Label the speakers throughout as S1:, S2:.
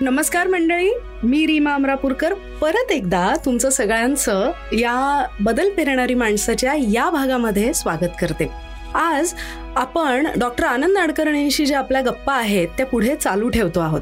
S1: नमस्कार मंडळी मी रीमा अमरापूरकर. परत एकदा तुमचं सगळ्यांचं या बदल पेरणारी माणसाच्या या भागामध्ये स्वागत करते. आज आपण डॉक्टर आनंद नाडकर्णींशी ज्या आपल्या गप्पा आहेत त्या पुढे चालू ठेवतो आहोत.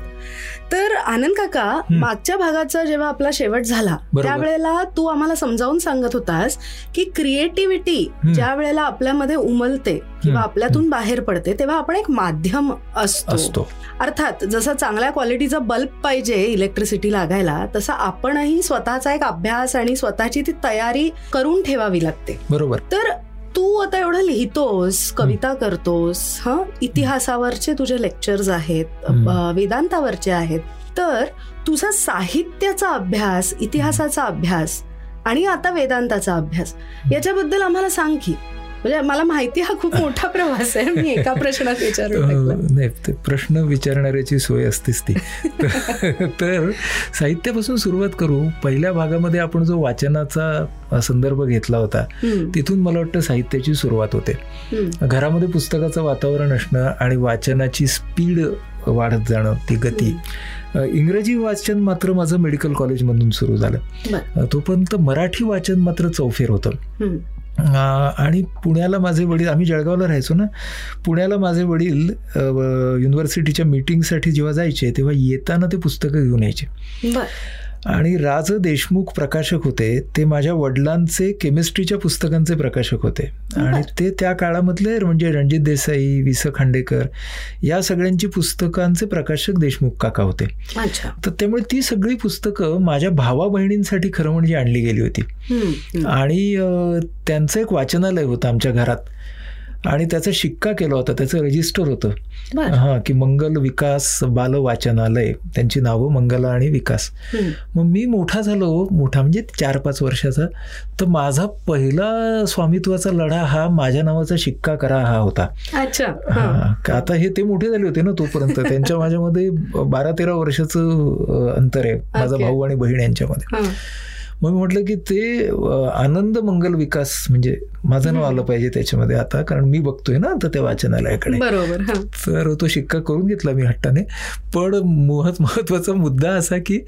S1: तर आनंद काका मागच्या भागाचा जेव्हा आपला शेवट झाला त्यावेळेला तू आम्हाला समजावून सांगत होतास की क्रिएटिव्हिटी ज्या वेळेला आपल्यामध्ये उमलते किंवा आपल्यातून बाहेर पडते तेव्हा आपण एक माध्यम असतो. अर्थात जसा चांगल्या क्वालिटीचा बल्ब पाहिजे इलेक्ट्रिसिटी लागायला तसा आपणही स्वतःचा एक अभ्यास आणि स्वतःची ती तयारी करून ठेवावी लागते.
S2: बरोबर.
S1: तर तू आता एवढं लिहितोस कविता करतोस हा? इतिहासावरचे तुझे लेक्चर्स आहेत वेदांतावरचे आहेत. तर तुझा साहित्याचा अभ्यास इतिहासाचा अभ्यास आणि आता वेदांताचा अभ्यास याच्याबद्दल आम्हाला सांग की. म्हणजे मला माहिती हा खूप मोठा प्रवास आहे. मी एका प्रश्नात विचारून
S2: नाही ते प्रश्न विचारणाऱ्याची सोय असतेच ती. तर साहित्यापासून सुरुवात करू. पहिल्या भागामध्ये आपण जो वाचनाचा संदर्भ घेतला होता तिथून मला वाटतं साहित्याची सुरुवात होते. घरामध्ये पुस्तकाचं वातावरण असणं आणि वाचनाची स्पीड वाढत जाणं ती गती. इंग्रजी वाचन मात्र माझं मेडिकल कॉलेजमधून सुरू झालं. तोपर्यंत मराठी वाचन मात्र चौफेर होतं. आणि पुण्याला माझे वडील आम्ही जळगावला राहायचो ना पुण्याला माझे वडील युनिव्हर्सिटीच्या मीटिंगसाठी जेव्हा जायचे तेव्हा येताना ते पुस्तकं घेऊन यायचे. आणि राज देशमुख प्रकाशक होते ते माझ्या वडिलांचे केमिस्ट्रीच्या पुस्तकांचे प्रकाशक होते. आणि ते त्या काळामधले म्हणजे रणजित देसाई वि स खांडेकर या सगळ्यांची पुस्तकांचे प्रकाशक देशमुख काका होते. तर त्यामुळे ती सगळी पुस्तकं माझ्या भावा बहिणींसाठी खरं म्हणजे आणली गेली होती. आणि त्यांचं एक वाचनालय होतं आमच्या घरात. आणि त्याचा शिक्का केला होता त्याचं रजिस्टर होतं. हां की मंगल विकास बाल वाचनालय त्यांची नावं मंगला आणि विकास. मग मी मोठा झालो मोठा म्हणजे चार पाच वर्षाचा तर माझा पहिला स्वामित्वाचा लढा हा माझ्या नावाचा शिक्का करा हा होता.
S1: अच्छा
S2: आता हे ते मोठे झाले होते ना तोपर्यंत. त्यांच्या माझ्यामध्ये बारा तेरा वर्षाचं अंतर आहे माझा भाऊ आणि बहीण यांच्यामध्ये. मग मी म्हटलं की ते आनंद मंगल विकास म्हणजे माझं नाव आलं पाहिजे त्याच्यामध्ये आता कारण मी बघतोय ना आता त्या वाचनालयाकडे.
S1: बरोबर
S2: तर तो शिक्का करून घेतला मी हट्टाने. पण महत् महत्त्वाचा मुद्दा असा की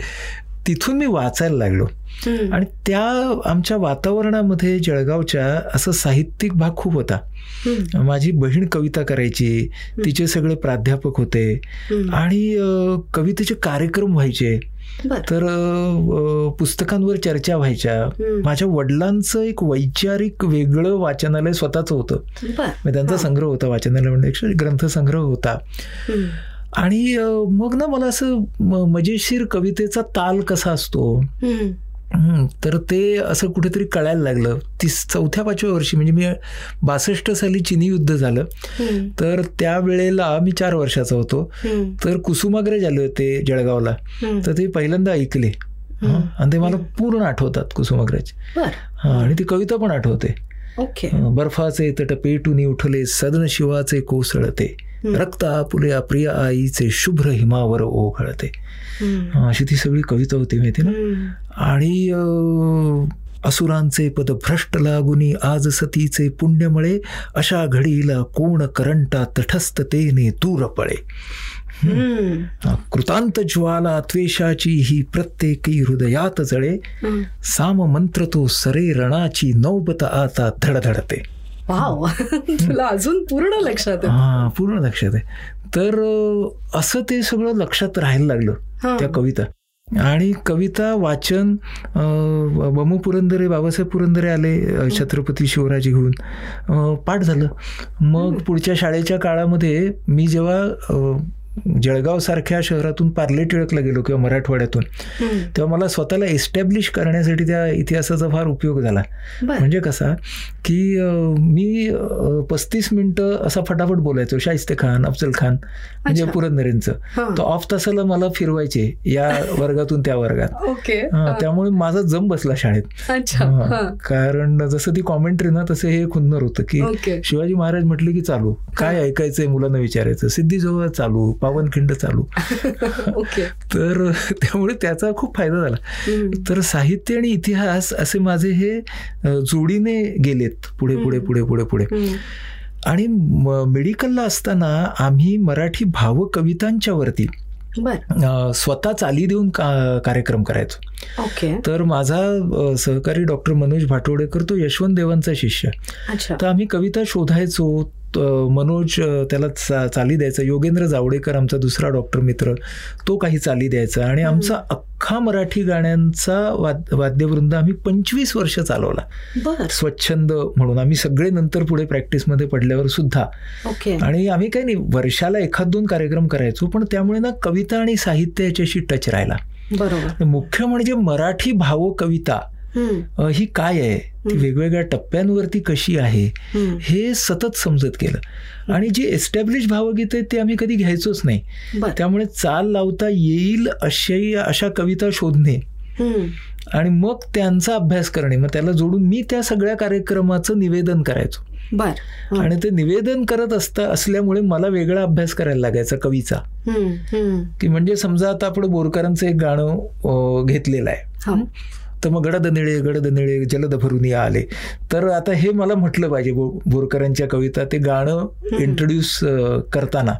S2: तिथून मी वाचायला लागलो. आणि त्या आमच्या वातावरणामध्ये जळगावच्या असं साहित्यिक भाग खूप होता. माझी बहीण कविता करायची तिचे सगळे प्राध्यापक होते. आणि कवितेचे कार्यक्रम व्हायचे. तर पुस्तकांवर चर्चा व्हायच्या. माझ्या वडिलांचं एक वैचारिक वेगळं वाचनालय स्वतःच होतं. त्यांचा संग्रह होता वाचनालय म्हणजे ग्रंथसंग्रह होता. आणि मग ना मला असं मजेशीर कवितेचा ताल कसा असतो? तर ते असं कुठेतरी कळायला लागलं. तीस चौथ्या पाचव्या वर्षी म्हणजे मी बासष्ट साली चिनी युद्ध झालं. तर त्यावेळेला मी चार वर्षाचा होतो. तर कुसुमाग्रज आले होते जळगावला. तर ते पहिल्यांदा ऐकले. आणि ते मला पूर्ण आठवतात कुसुमाग्रज. आणि ती कविता पण आठवते. बर्फाचे तट पेटून उठले सदन शिवाचे कोसळते. रक्त आपुल्या प्रिय आईचे शुभ्र हिमावर ओघळते. अशी ती सगळी कविता होती माहिती ना? आणि असुरांचे पद भ्रष्ट लागुनी आज सतीचे पुण्यमळे अशा घडीला कोण करंटा तटस्थतेने दूर पळे. कृतांत ज्वाला त्वेषाची ही प्रत्येकी हृदयात जळे. साम मंत्र तो सरे रणाची नौबत आता धडधडते.
S1: तुला अजून पूर्ण लक्षात
S2: हा पूर्ण लक्षात आहे. तर असं ते सगळं लक्षात राहायला लागलं त्या कविता. आणि कविता वाचन बमू पुरंदरे बाबासाहेब पुरंदरे आले छत्रपती शिवराजी घेऊन पाठ झालं. मग पुढच्या शाळेच्या काळामध्ये मी जेव्हा जळगाव सारख्या शहरातून पार्ले टिळकला गेलो किंवा मराठवाड्यातून तेव्हा मला स्वतःला एस्टॅब्लिश करण्यासाठी त्या इतिहासाचा फार उपयोग झाला. म्हणजे कसा की मी पस्तीस मिनिटं असा फटाफट बोलायचो शाहिस्ते खान अफजल खान म्हणजे पुरंदरेंचं. तर ऑफ तासाला मला फिरवायचे या वर्गातून त्या वर्गात. त्यामुळे माझा जम बसला शाळेत. कारण जसं ती कॉमेंट्री ना तसं हे खुन्नर होतं की शिवाजी महाराज म्हटले की चालू काय ऐकायचंय मुलांना विचारायचं सिद्धी जवळ चालू पावनखिंड चालू. तर त्यामुळे त्याचा खूप फायदा झाला. तर साहित्य आणि इतिहास असे माझे हे जोडीने गेलेत पुढे पुढे पुढे पुढे पुढे. आणि मेडिकलला असताना आम्ही मराठी भावकवितांच्या वरती
S1: बर.
S2: अं, स्वतः चाली देऊन का कार्यक्रम करायचो.
S1: ओके.
S2: तर माझा सहकारी डॉक्टर मनोज भाटोडेकर तो यशवंत देवांचा शिष्य. तर आम्ही कविता शोधायचो मनोज त्याला चा चाली द्यायचा. योगेंद्र जावडेकर आमचा दुसरा डॉक्टर मित्र तो काही चाली द्यायचा. आणि आमचा अख्खा मराठी गाण्यांचा वाद वाद्यवृंद आम्ही पंचवीस वर्ष चालवला. स्वच्छंद म्हणून. आम्ही सगळे नंतर पुढे प्रॅक्टिसमध्ये पडल्यावर सुद्धा.
S1: ओके.
S2: आणि आम्ही काही नाही वर्षाला एखाद दोन कार्यक्रम करायचो पण त्यामुळे ना कविता आणि साहित्य याच्याशी टच राहिला.
S1: बरोबर.
S2: मुख्य म्हणजे मराठी भाव कविता
S1: हम्म,
S2: अ, ही काय आहे? ती वेगवेगळ्या टप्प्यांवरती कशी आहे हे सतत समजत गेलं. आणि जे एस्टॅब्लिश भावगीत आहेत ते आम्ही कधी घ्यायचोच नाही. त्यामुळे चाल लावता येईल अशाही अशा कविता शोधणे. आणि मग त्यांचा अभ्यास करणे. मग त्याला जोडून मी त्या सगळ्या कार्यक्रमाचं निवेदन करायचो.
S1: बर.
S2: आणि ते निवेदन करत असता असल्यामुळे मला वेगळा अभ्यास करायला लागायचा कवीचा. की म्हणजे समजा आता आपण बोरकरांचं एक गाणं घेतलेलं आहे.
S1: हं,
S2: तर मग गडद निळे गडद निळे जलद भरून या आले. तर आता हे मला म्हटलं पाहिजे बो बोरकरांच्या कविता ते गाणं इंट्रोड्यूस करताना.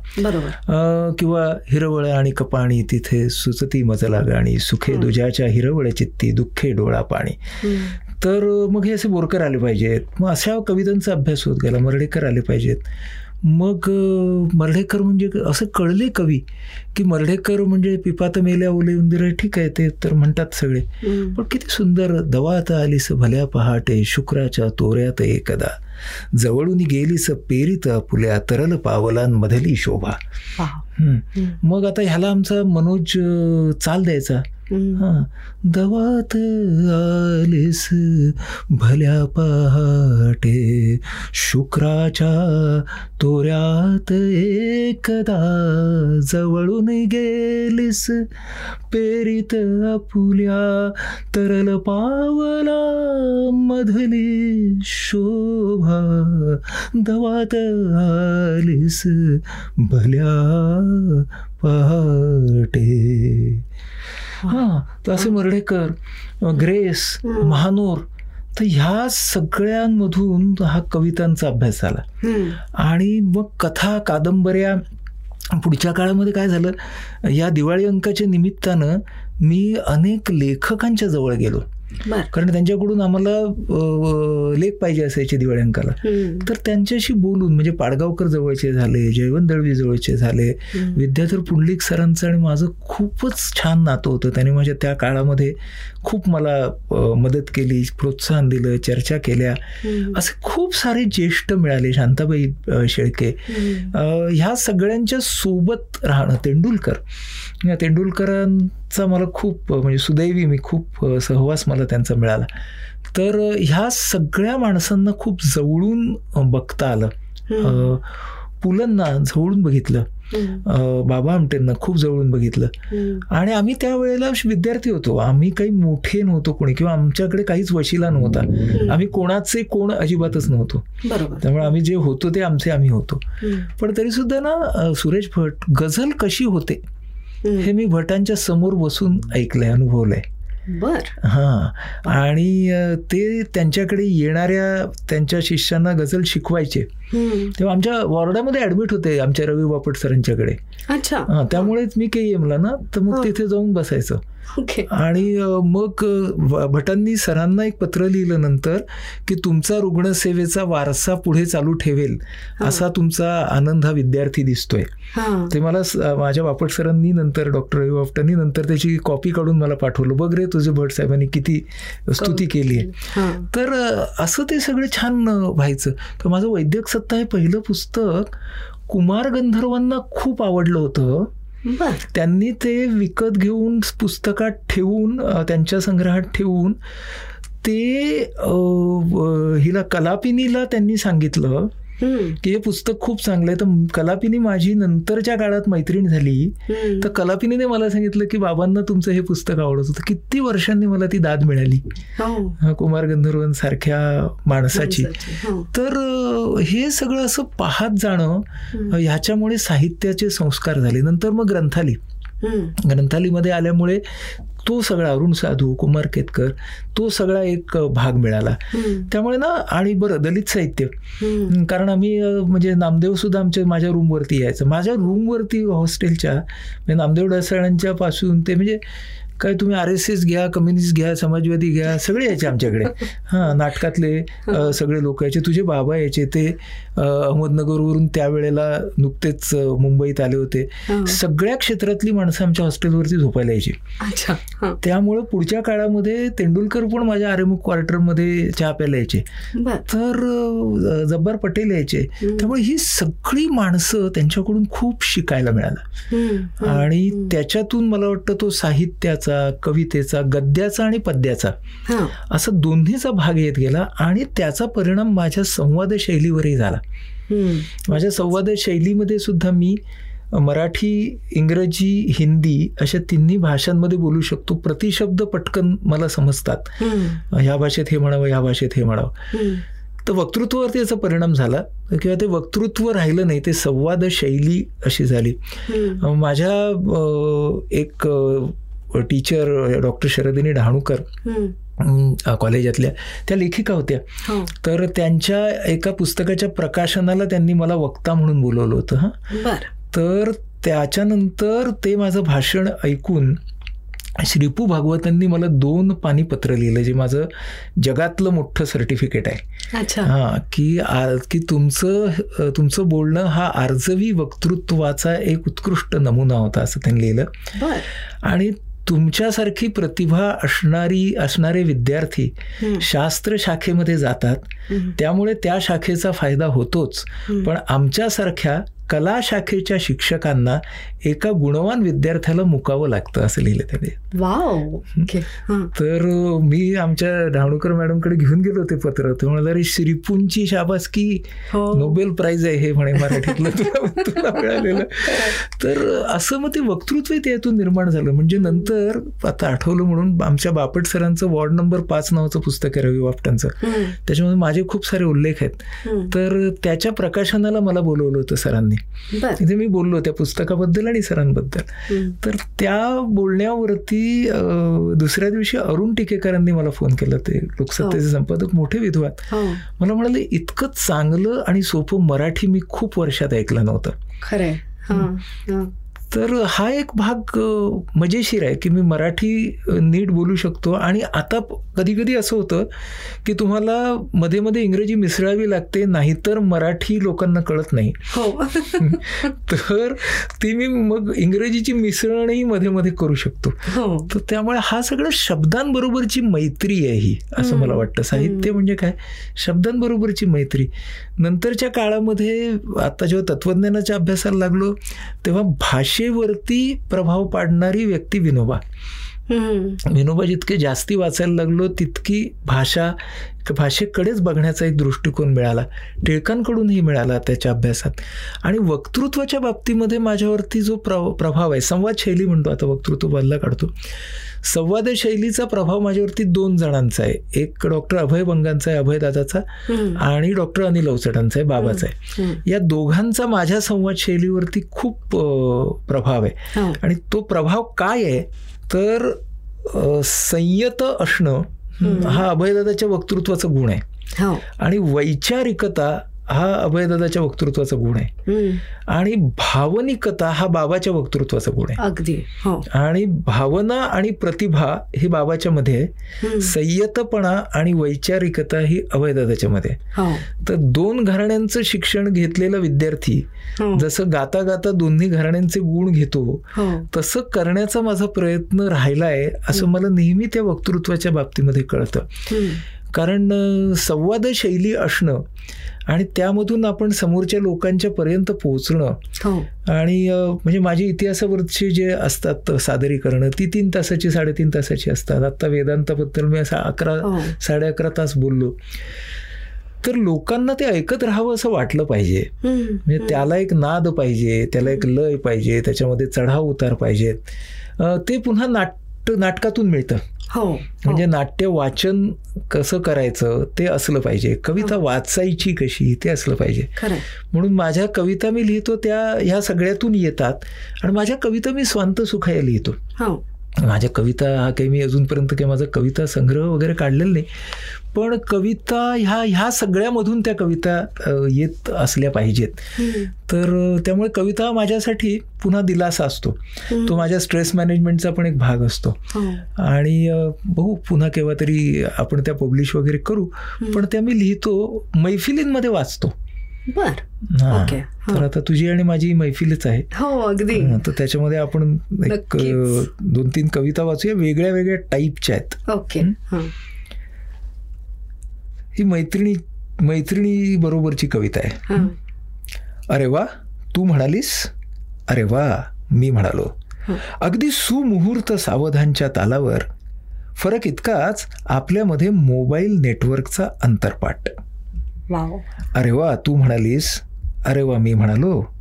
S2: किंवा हिरवळ आणि कपाणी तिथे सुचती मजला गाणी सुखे दुजाच्या हिरवळ चित्ती दुःखे डोळा पाणी. तर मग हे असे बोरकर आले पाहिजेत. मग अशा कवितांचा अभ्यास होत गेला मर्ढेकर आले पाहिजेत. मग मर्ढेकर म्हणजे असं कळले कवी की मर्ढेकर म्हणजे पिपात मेल्या ओले उंदिर ठीक आहे ते तर म्हणतात सगळे. पण किती सुंदर दवात आलीस भल्या पहाटे शुक्राच्या तोऱ्यात एकदा. जवळून गेलीस पेरीत पुल्या तरल पावलांमधली शोभा. मग आता ह्याला आमचा मनोज चाल द्यायचा. दवात आलीस भल्या पहाटे शुक्राच्या तोऱ्यात एकदा जवळून गेलीस. पेरीत आपुल्या तरल पावला मधली शोभा दवात आलीस भल्या पहाटे. हा असे मर्ढेकर ग्रेस महानूर तर ह्या सगळ्यांमधून हा कवितांचा अभ्यास झाला. आणि मग कथा कादंबऱ्या पुढच्या काळामध्ये काय झालं? या दिवाळी अंकाच्या निमित्तानं मी अनेक लेखकांच्या जवळ गेलो. कारण त्यांच्याकडून आम्हाला लेख पाहिजे असायचे दिवाळी अंकाला तर त्यांच्याशी बोलून म्हणजे पाडगावकर जवळचे झाले जयवंत दळवी जवळचे झाले. विद्याधर पुंडलिक सरांचं आणि माझं खूपच छान नातं होतं. त्यांनी माझ्या त्या काळामध्ये खूप मला मदत केली प्रोत्साहन दिलं चर्चा केल्या. असे खूप सारे ज्येष्ठ मिळाले शांताबाई शेळके. ह्या सगळ्यांच्या सोबत राहणं तेंडुलकर. या तेंडुलकरांचा मला खूप म्हणजे सुदैवी मी खूप सहवास मला त्यांचा मिळाला. तर ह्या सगळ्या माणसांना खूप जवळून बघता आलं. पुलंना जवळून बघितलं. बाबा आमटेंना खूप जवळून बघितलं. आणि आम्ही त्यावेळेला विद्यार्थी होतो. आम्ही काही मोठे नव्हतो कोणी किंवा आमच्याकडे काहीच वशिला नव्हता. आम्ही कोणाचे कोण अजिबातच नव्हतो. त्यामुळे आम्ही जे होतो ते आमचे आम्ही होतो. पण तरी सुद्धा ना सुरेश भट गझल कशी होते? हे. मी भटांच्या समोर बसून ऐकलंय अनुभवलंय.
S1: बर.
S2: हां. आणि ते त्यांच्याकडे येणाऱ्या त्यांच्या शिष्यांना गझल शिकवायचे. तेव्हा आमच्या वॉर्डामध्ये ऍडमिट होते आमच्या रवी बापट सरांच्याकडे.
S1: अच्छा.
S2: त्यामुळेच मी के एमला ना तर मग. तिथे जाऊन बसायचं. आणि मग भटांनी सरांना एक पत्र लिहिलं नंतर की तुमचा रुग्णसेवेचा वारसा पुढे चालू ठेवेल असा तुमचा आनंद हा विद्यार्थी दिसतोय.
S1: हा.
S2: ते मला माझ्या बापट सरांनी नंतर डॉक्टर रवी बापटांनी नंतर त्याची कॉपी काढून मला पाठवलं. बघ रे तुझे भट साहेबांनी किती स्तुती केली आहे. तर असं ते सगळं छान व्हायचं. तर माझं वैद्यक सत्ता हे पहिलं पुस्तक कुमार गंधर्वांना खूप आवडलं होतं. त्यांनी ते विकत घेऊन पुस्तकात ठेवून त्यांच्या संग्रहात ठेवून ते हिला कलापिनीला त्यांनी सांगितलं की हे पुस्तक खूप चांगलं आहे. तर कलापिनी माझी नंतरच्या काळात मैत्रीण झाली. तर कलापिनीने मला सांगितलं की बाबांना तुमचं हे पुस्तक आवडत. होतं किती वर्षांनी मला ती दाद मिळाली.
S1: हो.
S2: कुमार गंधर्वांसारख्या माणसाची.
S1: माणसाची, हो.
S2: तर हे सगळं असं पाहत जाणं ह्याच्यामुळे साहित्याचे संस्कार झाले. नंतर मग ग्रंथाली. ग्रंथालीमध्ये आल्यामुळे तो सगळा अरुण साधू कुमार केतकर तो सगळा एक भाग मिळाला. त्यामुळे ना आणि बरं दलित साहित्य. कारण आम्ही म्हणजे नामदेव सुद्धा आमच्या माझ्या रूमवरती यायचं माझ्या रूमवरती हॉस्टेलच्या म्हणजे नामदेव ढसाळांच्या पासून ते म्हणजे काय तुम्ही आर एस एस घ्या कम्युनिस्ट घ्या समाजवादी घ्या सगळे यायचे आमच्याकडे. हां नाटकातले अ, सगळे लोक यायचे. तुझे बाबा यायचे ते अहमदनगरवरून त्यावेळेला नुकतेच मुंबईत आले होते.
S1: हा.
S2: सगळ्या क्षेत्रातली माणसं आमच्या हॉस्टेलवरती झोपायला यायची.
S1: हा.
S2: त्यामुळं पुढच्या काळामध्ये तेंडुलकर पण माझ्या आरेमुख क्वार्टरमध्ये चहा प्यायला यायचे. तर जब्बार पटेल यायचे. त्यामुळे ही सगळी माणसं त्यांच्याकडून खूप शिकायला मिळालं. आणि त्याच्यातून मला वाटतं तो साहित्याचा कवितेचा गद्याचा आणि पद्याचा. असं दोन्हीचा भाग येत गेला आणि त्याचा परिणाम माझ्या संवाद शैलीवरही झाला. माझ्या संवाद शैलीमध्ये सुद्धा मी मराठी इंग्रजी हिंदी अशा तिन्ही भाषांमध्ये बोलू शकतो प्रतिशब्द पटकन मला समजतात. ह्या भाषेत हे म्हणावं ह्या भाषेत हे म्हणावं. तर वक्तृत्वावरती याचा परिणाम झाला किंवा ते वक्तृत्व राहिलं नाही ते संवाद शैली अशी झाली माझ्या एक टीचर डॉक्टर शरदिनी डहाणूकर कॉलेजातल्या त्या लेखिका होत्या.
S1: हो.
S2: तर त्यांच्या एका पुस्तकाच्या प्रकाशनाला त्यांनी मला वक्ता म्हणून बोलवलं होतं हां. तर त्याच्यानंतर ते माझं भाषण ऐकून श्रीपू भागवतांनी मला दोन पाणी पत्र लिहिलं जे माझं जगातलं मोठं सर्टिफिकेट आहे.
S1: अच्छा.
S2: हां की आ- की तुमचं तुमचं बोलणं हा आर्जवी वक्तृत्वाचा एक उत्कृष्ट नमुना होता असं त्यांनी लिहिलं. आणि तुमच्यासारखी प्रतिभा असणारी असणारे विद्यार्थी. शास्त्र शाखेमध्ये जातात. त्यामुळे त्या शाखेचा फायदा होतोच. पण आमच्यासारख्या कला शाखेच्या शिक्षकांना एका गुणवान विद्यार्थ्याला मुकावं लागतं असं लिहिलं त्याने.
S1: वाव.
S2: तर मी आमच्या डहाणूकर मॅडमकडे घेऊन गेलो ते पत्र. ते म्हणाले अरे श्रीपूंची शाबासकी.
S1: हो.
S2: नोबेल प्राइज आहे हे म्हणे मराठीतलं. तुला तुला मिळालेलं. तर असं मग ते वक्तृत्व त्यातून निर्माण झालं. म्हणजे नंतर आता आठवलं म्हणून आमच्या बापट सरांचं वॉर्ड नंबर पाच नावाचं पुस्तक आहे रवी
S1: हम्म.
S2: त्याच्यामध्ये माझे खूप सारे उल्लेख आहेत. तर त्याच्या प्रकाशनाला मला बोलवलं होतं सरांनी. तिथे मी बोललो त्या पुस्तकाबद्दल आणि सरांबद्दल. तर त्या बोलण्यावरती दुसऱ्या दिवशी अरुण टिकेकरांनी मला फोन केला ते लोकसत्तेचे संपादक मोठे विद्वान
S1: हो.
S2: मला म्हणाले इतकं चांगलं आणि सोपं मराठी मी खूप वर्षात ऐकलं नव्हतं.
S1: खरंय. हा हा.
S2: तर हा एक भाग मजेशीर आहे की मी मराठी नीट बोलू शकतो. आणि आता कधी कधी असं होतं की तुम्हाला मध्ये मध्ये इंग्रजी मिसळावी लागते नाहीतर मराठी लोकांना कळत नाही.
S1: हो.
S2: तर ती मी मग इंग्रजीची मिसळणही मध्ये मध्ये करू शकतो.
S1: हो.
S2: तर त्यामुळे हा सगळं शब्दांबरोबरची मैत्री आहे ही असं मला वाटतं. साहित्य म्हणजे काय? शब्दांबरोबरची मैत्री. नंतरच्या काळामध्ये आता जेव्हा तत्वज्ञानाच्या अभ्यासाला लागलो तेव्हा भाषेवरती प्रभाव पाडणारी व्यक्ती विनोबा. विनोबा जितके जास्ती वाचायला लागलो तितकी भाषा भाषेकडेच बघण्याचा एक दृष्टिकोन मिळाला. टिळकांकडूनही मिळाला त्याच्या अभ्यासात. आणि वक्तृत्वाच्या बाबतीमध्ये माझ्यावरती जो प्र प्रभाव आहे संवाद शैली म्हणतो आता वक्तृत्व बदला काढतो. संवाद शैलीचा प्रभाव माझ्यावरती दोन जणांचा आहे. एक डॉक्टर अभय बंगांचा आहे अभयदादाचा. आणि डॉक्टर अनिल अवचटांचा आहे बाबाचा आहे. या दोघांचा माझ्या संवाद शैलीवरती खूप प्रभाव आहे.
S1: हो.
S2: आणि तो प्रभाव काय आहे? तर संयत असणं हा अभयदादाच्या वक्तृत्वाचा गुण आहे.
S1: हो.
S2: आणि वैचारिकता हा अभयदादाच्या वक्तृत्वाचा गुण आहे. आणि भावनिकता हा बाबाच्या वक्तृत्वाचा गुण आहे.
S1: अगदी हो.
S2: आणि भावना आणि प्रतिभा हे बाबाच्या मध्ये. संयतपणा आणि वैचारिकता ही अभयदादाच्या मध्ये.
S1: हो.
S2: तर दोन घराण्यांचं शिक्षण घेतलेला विद्यार्थी
S1: हो.
S2: जसं गाता गाता दोन्ही घराण्यांचे गुण घेतो तसं करण्याचा माझा प्रयत्न राहिला आहे असं मला नेहमी त्या वक्तृत्वाच्या बाबतीमध्ये कळतं. कारण संवाद शैली असणं आणि त्यामधून आपण समोरच्या लोकांच्या पर्यंत पोहोचणं.
S1: हो.
S2: आणि म्हणजे माझी इतिहासावरची जे असतात सादरीकरणं ती तीन तासाची साडेतीन तासाची असतात. आत्ता वेदांताबद्दल मी असा अकरा
S1: हो.
S2: साडे अकरा तास बोललो. तर लोकांना ते ऐकत राहावं असं वाटलं पाहिजे. म्हणजे त्याला एक नाद पाहिजे त्याला एक लय पाहिजे त्याच्यामध्ये चढाव उतार पाहिजेत. ते पुन्हा नाट्य नाट्य नाटकातून मिळतं.
S1: हो
S2: म्हणजे नाट्य वाचन कसं करायचं ते असलं पाहिजे. कविता वाचायची कशी ते असलं पाहिजे. म्हणून माझ्या कविता मी लिहितो त्या ह्या सगळ्यातून येतात आणि माझ्या कविता मी स्वांत सुखाया लिहितो.
S1: हो.
S2: माझ्या कविता हा काही मी अजूनपर्यंत काही माझा कविता संग्रह वगैरे काढलेला नाही. पण कविता ह्या ह्या सगळ्यामधून त्या कविता येत असल्या पाहिजेत. तर त्यामुळे कविता माझ्यासाठी पुन्हा दिलासा असतो. तो माझ्या स्ट्रेस मॅनेजमेंटचा पण एक भाग असतो.
S1: हो.
S2: आणि बघू पुन्हा केव्हा तरी आपण त्या पब्लिश वगैरे करू. पण त्या मी लिहितो मैफिलींमध्ये वाचतो.
S1: बर. ओके.
S2: तर आता तुझी आणि माझी मैफिलच आहे.
S1: हो अगदी.
S2: तर त्याच्यामध्ये आपण एक दोन तीन कविता वाचूया. वेगळ्या वेगळ्या टाईपच्या आहेत.
S1: ओके. हा
S2: मैत्रिणी मैत्रिणी बरोबरची कविता आहे. अरे वा तू म्हणालीस? अरे वा मी म्हणालो. अगदी सुमुहूर्त सावधानच्या तालावर फरक इतकाच आपल्यामध्ये मोबाईल नेटवर्कचा अंतरपाठ
S1: वाव.
S2: अरे वा तू म्हणालीस? अरे वा मी म्हणालो.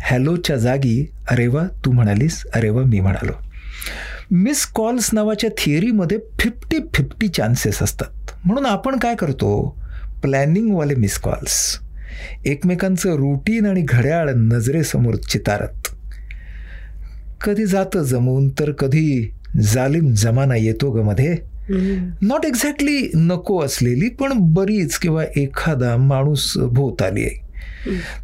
S2: हॅलोच्या जागी अरे वा तू म्हणालीस? अरे वा मी म्हणालो. मिस कॉल्स नावाच्या थिअरीमध्ये फिफ्टी फिफ्टी चान्सेस असतात. म्हणून आपण काय करतो? प्लॅनिंगवाले मिस कॉल्स एकमेकांचं रुटीन आणि घड्याळ नजरेसमोर चितारत. कधी जातं जमून तर कधी जालिम जमाना येतो ग मध्ये. नॉट एक्झॅक्टली नको असलेली पण बरीच किंवा एखादा माणूस भोवताली आहे.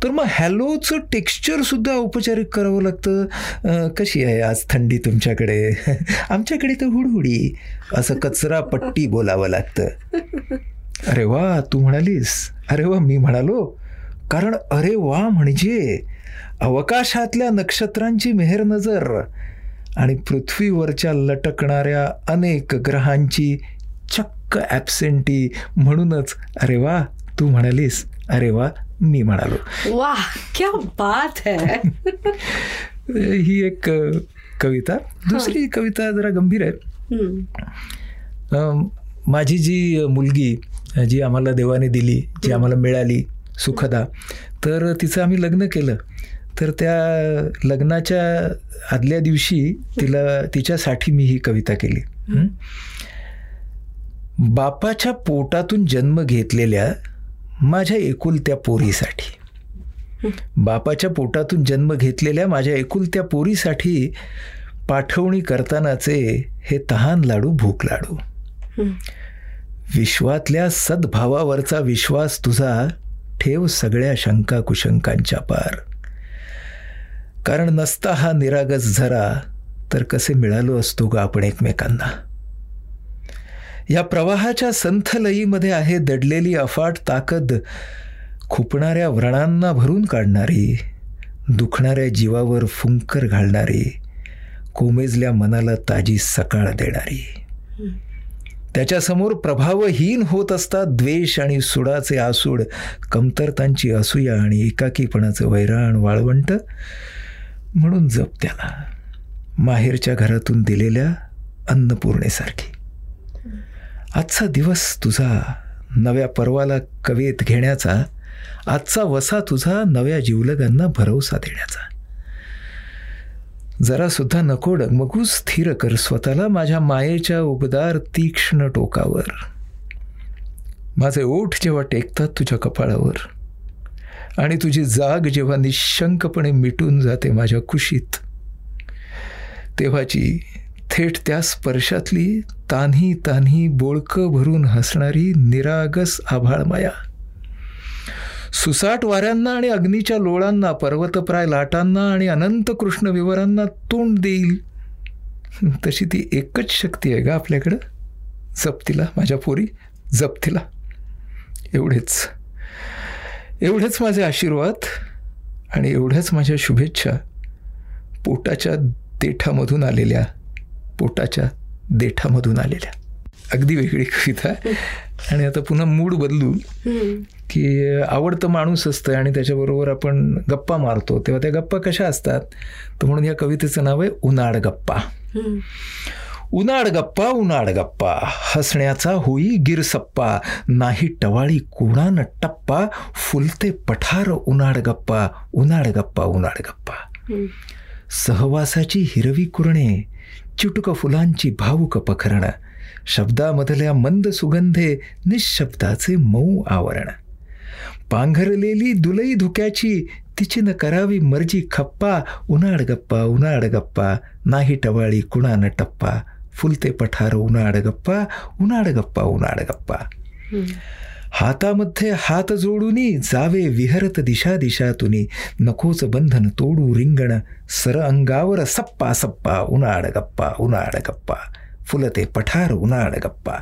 S2: तर मग हॅलोचं टेक्स्चर सुद्धा औपचारिक करावं लागतं. कशी आहे आज थंडी तुमच्याकडे? आमच्याकडे तर हुडहुडी असं कचरा पट्टी बोलावं लागतं. अरे वा तू म्हणालीस. अरे वा मी म्हणालो. कारण अरे वा म्हणजे अवकाशातल्या नक्षत्रांची मेहर नजर आणि पृथ्वीवरच्या लटकणाऱ्या अनेक ग्रहांची चक्क ॲबसेंटी म्हणूनच अरे वा तू म्हणालीस. अरे वा मी म्हणालो.
S1: वाह क्या बात है.
S2: ही एक कविता. दुसरी कविता जरा गंभीर आहे. माझी जी मुलगी जी आम्हाला देवाने दिली जी आम्हाला मिळाली सुखदा तर तिचं आम्ही लग्न केलं. तर त्या लग्नाच्या आदल्या दिवशी तिला तिच्यासाठी मी ही कविता केली? बापाच्या पोटातून जन्म घेतलेल्या माझ्या एकुलत्या पोरीसाठी. बापाच्या पोटातून जन्म घेतलेल्या माझ्या एकुलत्या पोरीसाठी पाठवणी करतानाचे हे तहान लाडू भूक लाडू. विश्वातल्या सद्भावावरचा विश्वास तुझा ठेव सगळ्या शंका कुशंकांच्या पार. कारण नसता हा निरागस झरा तर कसे मिळालो असतो ग आपण एकमेकांना? या प्रवाहाच्या संथ लयीमध्ये आहे दडलेली अफाट ताकद. खुपणाऱ्या व्रणांना भरून काढणारी दुखणाऱ्या जीवावर फुंकर घालणारी कोमेजल्या मनाला ताजी सकाळ देणारी. त्याच्यासमोर प्रभावहीन होत असतात द्वेष आणि सुडाचे आसूड कमतरतांची असूया आणि एकाकीपणाचं वैराण वाळवंट. म्हणून जप त्याला. माहेरच्या घरातून दिलेल्या अन्नपूर्णेसारखी. आजचा दिवस तुझा नव्या पर्वाला कवेत घेण्याचा आजचा वसा तुझा नव्या जीवलगांना भरवसा देण्याचा. जरा सुद्धा नको डगमगू स्थिर कर स्वतःला माझ्या मायेच्या उबदार तीक्ष्ण टोकावर. माझे ओठ जेव्हा टेकतात तुझ्या कपाळावर आणि तुझी जाग जेव्हा निशंकपणे मिटून जाते माझ्या कुशीत तेव्हाची थेट त्या स्पर्शातली तान्ही तान्ही बोळकं भरून हसणारी निरागस आभाळ माया. सुसाट वाऱ्यांना आणि अग्नीच्या लोळांना पर्वतप्राय लाटांना आणि अनंत कृष्ण विवरांना तोंड देईल. तशी ती एकच शक्ती आहे का आपल्याकडं. जप्तीला माझ्या पोरी जप्तीला. एवढेच. एवढेच माझे आशीर्वाद आणि एवढ्याच माझ्या शुभेच्छा. पोटाच्या देठामधून आलेल्या पोटाच्या देठामधून आलेल्या. अगदी वेगळी कविता. आणि आता पुन्हा मूड बदलू. की आवडतं माणूस असतं आणि त्याच्याबरोबर आपण गप्पा मारतो. तेव्हा त्या गप्पा कशा असतात? तर म्हणून या कवितेचं नाव आहे उन्हाळ गप्पा. उन्हाळ गप्पा उन्हाळ गप्पा. हसण्याचा होई गिरसप्पा. नाही टवाळी कोणान टप्पा? फुलते पठार उन्हाळ गप्पा. उन्हाळ गप्पा उन्हाळ गप्पा. सहवासाची हिरवी कुरणे. चिटुक फुलांची भावुक पखरण. शब्दामधल्या मंद सुगंधे निशब्दाचे मऊ आवरण. पांघरलेली दुलई धुक्याची तिची न करावी मर्जी खप्पा उन्हाळ गप्पा उन्हाळ गप्पा नाही टवाळी कुणान टप्पा फुलते पठार उन्हाळ गप्पा उन्हाळ गप्पा उन्हाळ गप्पा. हातामध्ये हात जोडूनी जावे विहरत दिशा दिशातुनी नकोच बंधन तोडू रिंगण. सर अंगावर सप्पा सप्पा उन्हाळ गप्पा उन्हाळ गप्पा. फुलते पठार उन्हाळ गप्पा.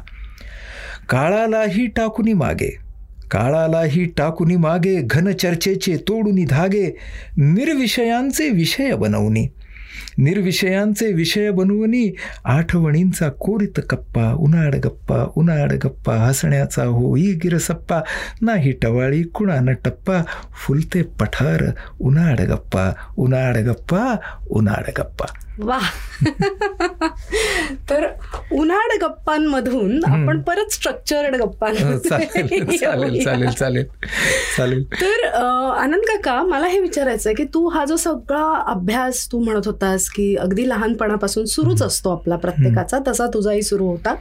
S2: काळालाही टाकुनी मागे. काळालाही टाकुनी मागे घन चर्चेचे तोडूनी धागे. निर्विषयांचे विषय बनवणी निर्विषयांचे विषय बनवूनी आठवणींचा कोरित कप्पा उन्हाळ गप्पा उन्हाळ गप्पा हसण्याचा होई गिरसप्पा नाही टवाळी कुणान टप्पा फुलते पठार उन्हाळ गप्पा उन्हाळ गप्पा उन्हाळ गप्पा.
S1: वा. तर उन्हाळ गप्पांमधून आपण परत स्ट्रक्चर्ड
S2: चालेल चालेल चालेल चालेल चालेल
S1: तर आनंद काका मला हे विचारायचं आहे की तू हा जो सगळा अभ्यास तू म्हणत होतास की अगदी लहानपणापासून सुरूच असतो आपला प्रत्येकाचा तसा तुझाही सुरू होता.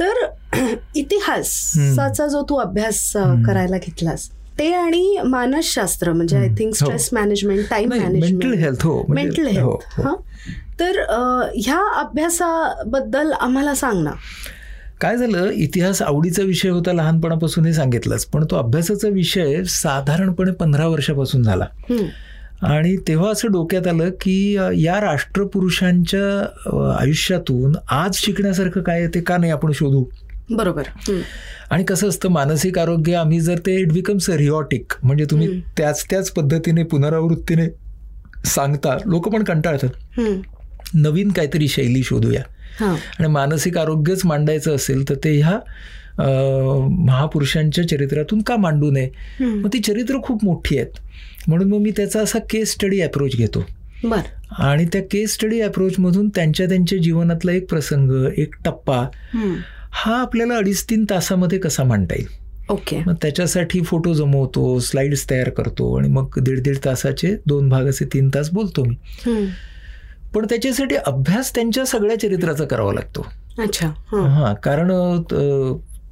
S1: तर इतिहासाचा जो तू अभ्यास करायला घेतलास ते आणि मानसशास्त्र म्हणजे I think stress management time management
S2: mental health हो
S1: मेंटल हेल्थ हा तर ह्या अभ्यासाबद्दल आम्हाला सांग ना.
S2: काय झालं इतिहास आवडीचा विषय होता लहानपणापासून हे सांगितलंच पण तो अभ्यासाचा विषय साधारणपणे पंधरा वर्षापासून झाला. आणि तेव्हा असं डोक्यात आलं की या राष्ट्रपुरुषांच्या आयुष्यातून आज शिकण्यासारखं काय ते का नाही आपण शोधू?
S1: बरोबर.
S2: आणि कसं असतं मानसिक आरोग्य आम्ही जर ते इट बिकम्स रिओटिक म्हणजे तुम्ही त्याच त्याच पद्धतीने पुनरावृत्तीने सांगता लोक पण कंटाळतात. नवीन काहीतरी शैली शोधूया. आणि मानसिक आरोग्यच मांडायचं असेल तर ते ह्या महापुरुषांच्या चरित्रातून का मांडू नये? मग ती चरित्र खूप मोठी आहेत. म्हणून मग मी त्याचा असा केस स्टडी अप्रोच घेतो. आणि त्या केस स्टडी अप्रोचमधून त्यांच्या त्यांच्या जीवनातला एक प्रसंग एक टप्पा हा आपल्याला अडीच तीन तासामध्ये कसा मांडता येईल?
S1: ओके.
S2: मग त्याच्यासाठी फोटो जमवतो स्लाइड्स तयार करतो आणि मग दीड दीड तासाचे दोन भाग असे तीन तास बोलतो मी. पण त्याच्यासाठी अभ्यास त्यांच्या सगळ्या चरित्राचा करावा लागतो.
S1: अच्छा
S2: हा. कारण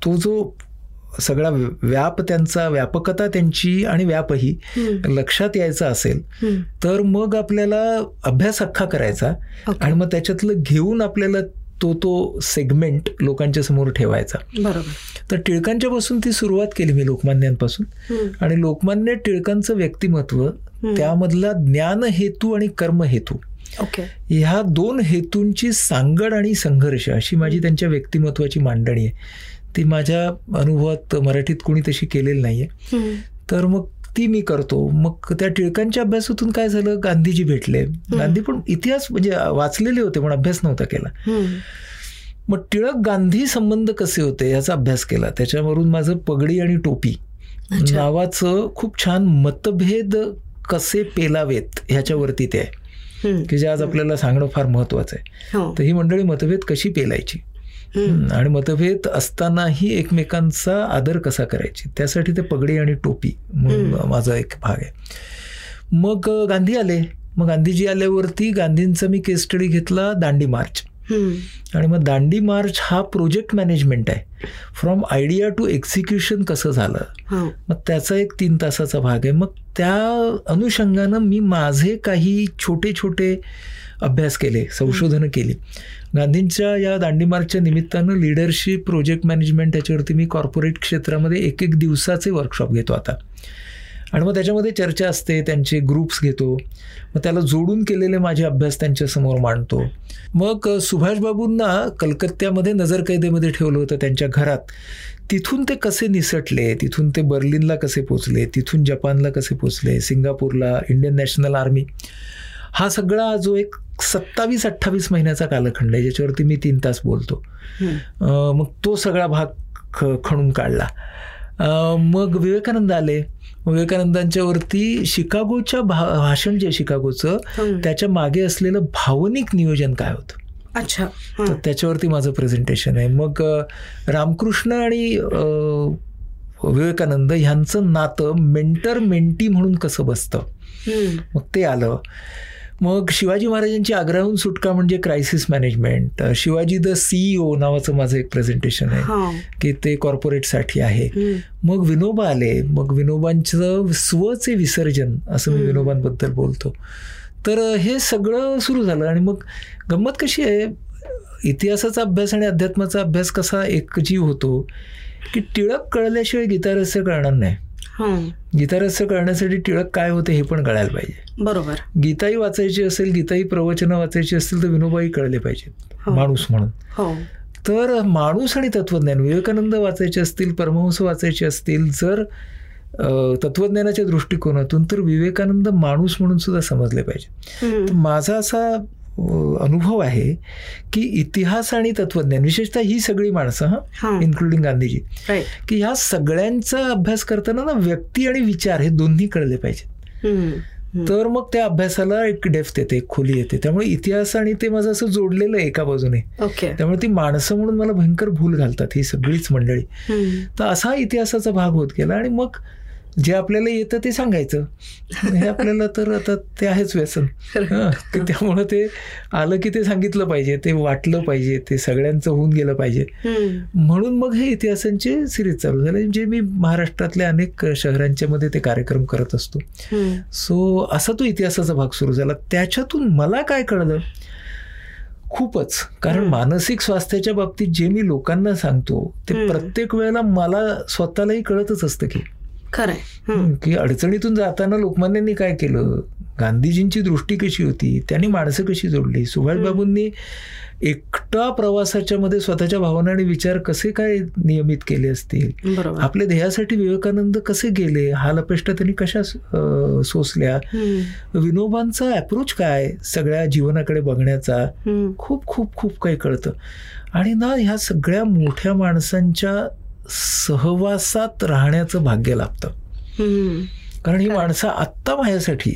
S2: तो जो सगळा व्याप त्यांचा व्यापकता त्यांची आणि व्यापही लक्षात यायचा असेल तर मग आपल्याला अभ्यास अख्खा करायचा आणि मग त्याच्यातलं घेऊन आपल्याला तो तो सेगमेंट लोकांच्या समोर ठेवायचा.
S1: बरोबर.
S2: तर टिळकांच्या पासून ती सुरुवात केली मी लोकमान्यांपासून. आणि लोकमान्य टिळकांचं व्यक्तिमत्व त्यामधला ज्ञान हेतू आणि कर्म हेतू.
S1: ओके.
S2: ह्या दोन हेतूंची सांगड आणि संघर्ष अशी माझी त्यांच्या व्यक्तिमत्वाची मांडणी आहे. ती माझ्या अनुभवात मराठीत कोणी तशी केलेली नाहीये. तर मग ती मी करतो. मग त्या टिळकांच्या अभ्यासातून काय झालं? गांधीजी भेटले. गांधी पण इतिहास म्हणजे वाचलेले होते पण अभ्यास नव्हता केला. मग टिळक गांधी संबंध कसे होते याचा अभ्यास केला. त्याच्यावरून माझं पगडी आणि टोपी नावाचं खूप छान मतभेद कसे पेलावेत ह्याच्यावरती ते आहे. की जे आज आपल्याला सांगणं फार महत्वाचं आहे. तर ही मंडळी मतभेद कशी पेलायची? आणि मतभेद असतानाही एकमेकांचा आदर कसा करायची? त्यासाठी ते पगडी आणि टोपी म्हणून माझा एक भाग आहे. मग गांधी आले. मग गांधीजी आल्यावरती गांधींचा मी केस स्टडी घेतला दांडी मार्च. आणि मग दांडी मार्च हा प्रोजेक्ट मॅनेजमेंट आहे. फ्रॉम आयडिया टू एक्झिक्युशन कसं झालं? मग त्याचा एक तीन तासाचा भाग आहे. मग त्या अनुषंगानं मी माझे काही छोटे छोटे अभ्यास केले संशोधनं केली. गांधींच्या या दांडी मार्चच्या निमित्तानं लिडरशिप प्रोजेक्ट मॅनेजमेंट याच्यावरती मी कॉर्पोरेट क्षेत्रामध्ये एक एक दिवसाचे वर्कशॉप घेतो आता. आणि मग त्याच्यामध्ये चर्चा असते त्यांचे ग्रुप्स घेतो. मग त्याला जोडून केलेले माझे अभ्यास त्यांच्यासमोर मांडतो. मग सुभाषबाबूंना कलकत्त्यामध्ये नजरकैदेमध्ये ठेवलं होतं त्यांच्या घरात. तिथून ते कसे निसटले? तिथून ते बर्लिनला कसे पोचले? तिथून जपानला कसे पोचले? सिंगापूरला इंडियन नॅशनल आर्मी? हा सगळा जो एक सत्तावीस अठ्ठावीस महिन्याचा कालखंड आहे ज्याच्यावरती मी तीन तास बोलतो. मग तो सगळा भाग खणून काढला. मग विवेकानंद आले. विवेकानंदांच्या वरती शिकागोच्या भाषण जे शिकागोचं त्याच्यामागे असलेलं भावनिक नियोजन काय होतं?
S1: अच्छा.
S2: तर त्याच्यावरती माझं प्रेझेंटेशन आहे. मग रामकृष्ण आणि विवेकानंद ह्यांचं नातं मेंटर मेंटी म्हणून कसं बसतं? मग ते आलं. मग शिवाजी महाराजांची आग्र्याहून सुटका म्हणजे crisis management Shivaji the CEO नावाचं माझं एक प्रेझेंटेशन आहे की ते कॉर्पोरेटसाठी आहे. मग विनोबा आले. मग विनोबांचं स्वचे विसर्जन असं मी विनोबांबद्दल बोलतो. तर हे सगळं सुरू झालं आणि मग गंमत कशी आहे? इतिहासाचा अभ्यास आणि अध्यात्माचा अभ्यास कसा एकजीव होतो की टिळक कळल्याशिवाय गीतारस्य कळणार नाही. गीतारस्य कळण्यासाठी टिळक काय होते हे पण कळायला पाहिजे.
S1: बरोबर.
S2: गीताही वाचायची असेल गीताही प्रवचनं वाचायची असतील तर विनोबाई कळले पाहिजेत. माणूस म्हणून. तर माणूस आणि तत्वज्ञान विवेकानंद वाचायचे असतील परमहंस वाचायचे असतील जर तत्वज्ञानाच्या दृष्टिकोनातून तर विवेकानंद माणूस म्हणून सुद्धा समजले पाहिजे माझा असा अनुभव आहे की इतिहास आणि तत्वज्ञान विशेषतः ही सगळी माणसं हा इन्क्लुडिंग गांधीजी की ह्या सगळ्यांचा अभ्यास करताना ना व्यक्ती आणि विचार हे दोन्ही कळले पाहिजेत. तर मग त्या अभ्यासाला एक डेफ्थ येते खोली येते. त्यामुळे इतिहास आणि ते माझं असं जोडलेलं आहे एका बाजूने. त्यामुळे ती माणसं म्हणून मला भयंकर भूल घालतात ही सगळीच मंडळी. तर असा इतिहासाचा भाग होत गेला आणि मग जे आपल्याला येतं ते सांगायचं. हे आपल्याला तर आता ते आहेच व्यसन. त्यामुळं ते आलं की ते सांगितलं पाहिजे ते वाटलं पाहिजे ते सगळ्यांचं होऊन गेलं पाहिजे. म्हणून मग हे इतिहासांचे सिरीज चालू झाले. जे मी महाराष्ट्रातल्या अनेक शहरांच्या मध्ये ते कार्यक्रम करत असतो. सो असा तो इतिहासाचा भाग सुरू झाला. त्याच्यातून मला काय कळलं? खूपच. कारण मानसिक स्वास्थ्याच्या बाबतीत जे मी लोकांना सांगतो ते प्रत्येक वेळेला मला स्वतःलाही कळतच असतं की
S1: खरंय.
S2: की अडचणीतून जाताना लोकमान्यांनी काय केलं? गांधीजींची दृष्टी कशी होती? त्यांनी माणसं कशी जोडली? सुभाषबाबूंनी एकटा प्रवासाच्या मध्ये स्वतःच्या भावना आणि विचार कसे काय नियमित केले असतील? आपल्या ध्येयासाठी विवेकानंद कसे गेले? हा लपेष्टा त्यांनी कशा सोसल्या? विनोबांचा अप्रोच काय? सगळ्या जीवनाकडे बघण्याचा? खूप खूप खूप काही कळतं. आणि ना ह्या सगळ्या मोठ्या माणसांच्या सहवासात राहण्याचं भाग्य लाभतं. कारण ही माणसं आत्ता माझ्यासाठी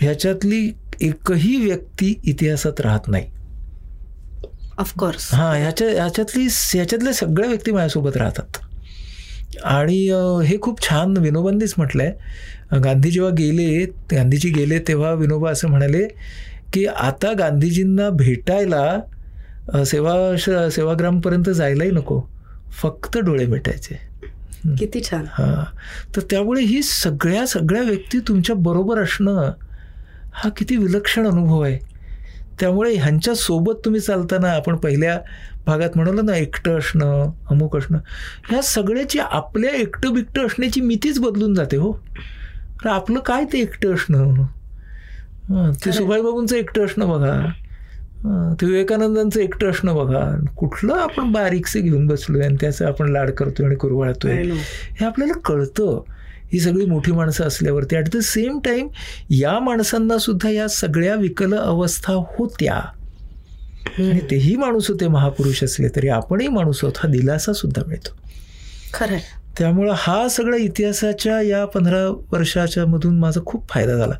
S2: ह्याच्यातली एकही व्यक्ती इतिहासात राहत नाही.
S1: ऑफकोर्स
S2: हा ह्याच्या ह्याच्यातली ह्याच्यातल्या सगळ्या व्यक्ती माझ्यासोबत राहतात. आणि हे खूप छान विनोबांनीच म्हटलंय. गांधी जेव्हा गेले गांधीजी गेले तेव्हा विनोबा असं म्हणाले की आता गांधीजींना भेटायला सेवा सेवाग्रामपर्यंत जायलाही नको. फक्त डोळे मिटायचे.
S1: किती छान.
S2: हा. तर त्यामुळे ही सगळ्या सगळ्या व्यक्ती तुमच्या बरोबर असणं हा किती विलक्षण अनुभव आहे. त्यामुळे ह्यांच्या सोबत तुम्ही चालताना आपण पहिल्या भागात म्हणालो ना एकटं असणं अमुक असणं ह्या सगळ्याची आपल्या एकटं बिकटं असण्याची मितीच बदलून जाते हो. आपलं काय ते एकटं असणं? ते सुभाषबाबूंचं एकटं असणं बघा. ते विवेकानंदांचं एकटं असणं बघा. कुठलं आपण बारीकसे घेऊन बसलोय आणि त्याचं आपण लाड करतोय आणि कुरवाळतोय हे आपल्याला कळतं. ही सगळी मोठी माणसं असल्यावरती ॲट द सेम टाइम या माणसांना सुद्धा या सगळ्या विकल अवस्था होत्या. आणि तेही माणूस होते महापुरुष असले तरी आपणही माणूस आहोत हा दिलासा सुद्धा मिळतो.
S1: खरं
S2: त्यामुळं हा सगळा इतिहासाच्या या पंधरा वर्षाच्या मधून माझा खूप फायदा झाला.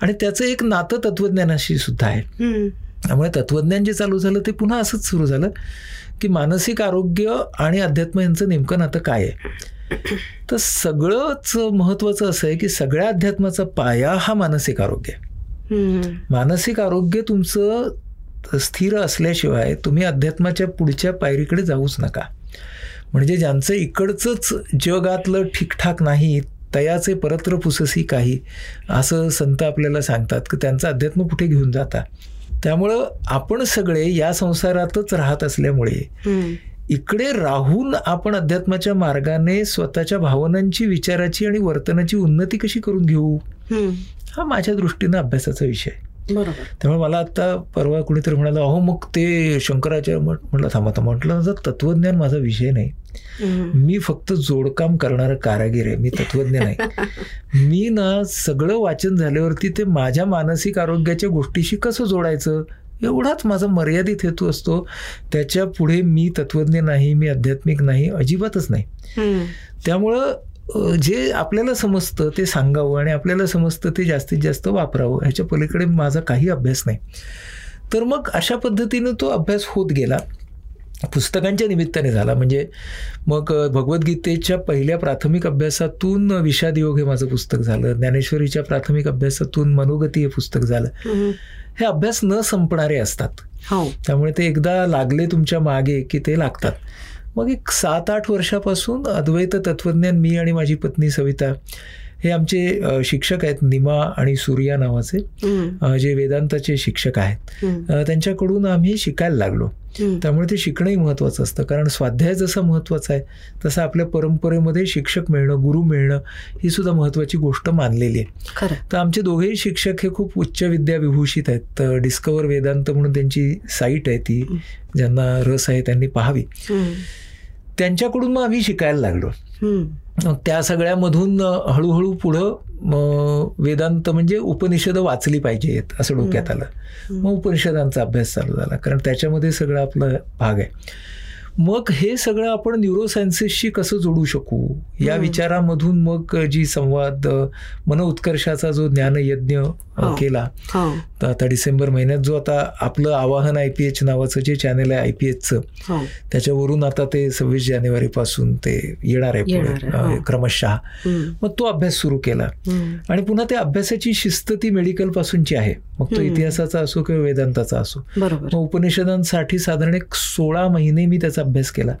S2: आणि त्याचं एक नातं तत्वज्ञानाशी सुद्धा आहे. त्यामुळे तत्वज्ञान जे चालू झालं ते पुन्हा असंच सुरू झालं की मानसिक आरोग्य आणि अध्यात्म यांचं नेमकं नातं काय आहे? तर सगळंच महत्वाचं असं आहे की सगळ्या अध्यात्माचा पाया हा मानसिक आरोग्य मानसिक आरोग्य तुमचं स्थिर असल्याशिवाय तुम्ही अध्यात्माच्या पुढच्या पायरीकडे जाऊच नका. म्हणजे ज्यांचं इकडचंच जगातलं ठीकठाक नाही तयाचे परत्र पुससी काही असं संत आपल्याला सांगतात की त्यांचं अध्यात्म कुठे घेऊन जाता? त्यामुळं आपण सगळे या संसारातच राहत असल्यामुळे इकडे राहून आपण अध्यात्माच्या मार्गाने स्वतःच्या भावनांची विचाराची आणि वर्तनाची उन्नती कशी करून घेऊ? हा माझ्या दृष्टीनं अभ्यासाचा विषय. त्यामुळे मला आता परवा कुणीतरी म्हणाला अहो मग ते शंकराचार्य म्हटलं थांबा थांबा. म्हटलं तत्वज्ञान माझा विषय नाही मी फक्त जोडकाम करणारं कारागीर आहे मी तत्वज्ञ नाही मी ना सगळं वाचन झाल्यावरती ते माझ्या मानसिक आरोग्याच्या गोष्टीशी कसं जोडायचं? एवढाच माझा मर्यादित हेतू असतो. त्याच्या पुढे मी तत्वज्ञ नाही मी आध्यात्मिक नाही अजिबातच नाही. त्यामुळं जे आपल्याला समजतं ते सांगावं आणि आपल्याला समजतं ते जास्तीत जास्त वापरावं ह्याच्या पलीकडे माझा काही अभ्यास नाही. तर मग अशा पद्धतीनं तो अभ्यास होत गेला. पुस्तकांच्या निमित्ताने झाला. म्हणजे मग भगवद्गीतेच्या पहिल्या प्राथमिक अभ्यासातून विषाद योग हे माझं पुस्तक झालं. ज्ञानेश्वरीच्या प्राथमिक अभ्यासातून मनोगती हे पुस्तक झालं. हे अभ्यास न संपणारे असतात.
S1: हो.
S2: त्यामुळे ते एकदा लागले तुमच्या मागे की ते लागतात. मग एक सात आठ वर्षापासून अद्वैत तत्वज्ञान मी आणि माझी पत्नी सविता हे आमचे शिक्षक आहेत निमा आणि सूर्या नावाचे जे वेदांताचे शिक्षक आहेत. त्यांच्याकडून आम्ही शिकायला लागलो. त्यामुळे ते शिकणंही महत्वाचं असतं. कारण स्वाध्याय जसा महत्त्वाचा आहे तसं आपल्या परंपरेमध्ये शिक्षक मिळणं गुरु मिळणं ही सुद्धा महत्वाची गोष्ट मानलेली आहे. तर आमचे दोघेही शिक्षक हे खूप उच्च विद्या विभूषित आहेत. तर डिस्कवर वेदांत म्हणून त्यांची साईट आहे ती ज्यांना रस आहे त्यांनी पाहावी. त्यांच्याकडून मग आम्ही शिकायला लागलो. त्या सगळ्यामधून हळूहळू पुढं वेदांत म्हणजे उपनिषद वाचली पाहिजेत असं डोक्यात आलं. मग उपनिषदांचा अभ्यास चालू झाला. कारण त्याच्यामध्ये सगळं आपला भाग आहे. मग हे सगळं आपण न्यूरोसायन्सेसशी कसं जोडू शकू? या विचारामधून मग जी संवाद मन उत्कर्षाचा जो ज्ञानयज्ञ हो. केला हो. तर आता डिसेंबर महिन्यात जो आता आपलं आवाहन आय पी एच नावाचं जे चॅनेल आहे आय पी एचचं हो. त्याच्यावरून आता ते सव्वीस जानेवारी पासून ते येणार आहे पुढे क्रमशः. मग तो अभ्यास सुरू केला. आणि पुन्हा त्या अभ्यासाची शिस्त ती मेडिकल पासूनची आहे. मग तो इतिहासाचा असो किंवा वेदांताचा असो. मग उपनिषदांसाठी साधारण एक सोळा महिने मी त्याचा अभ्यास केला.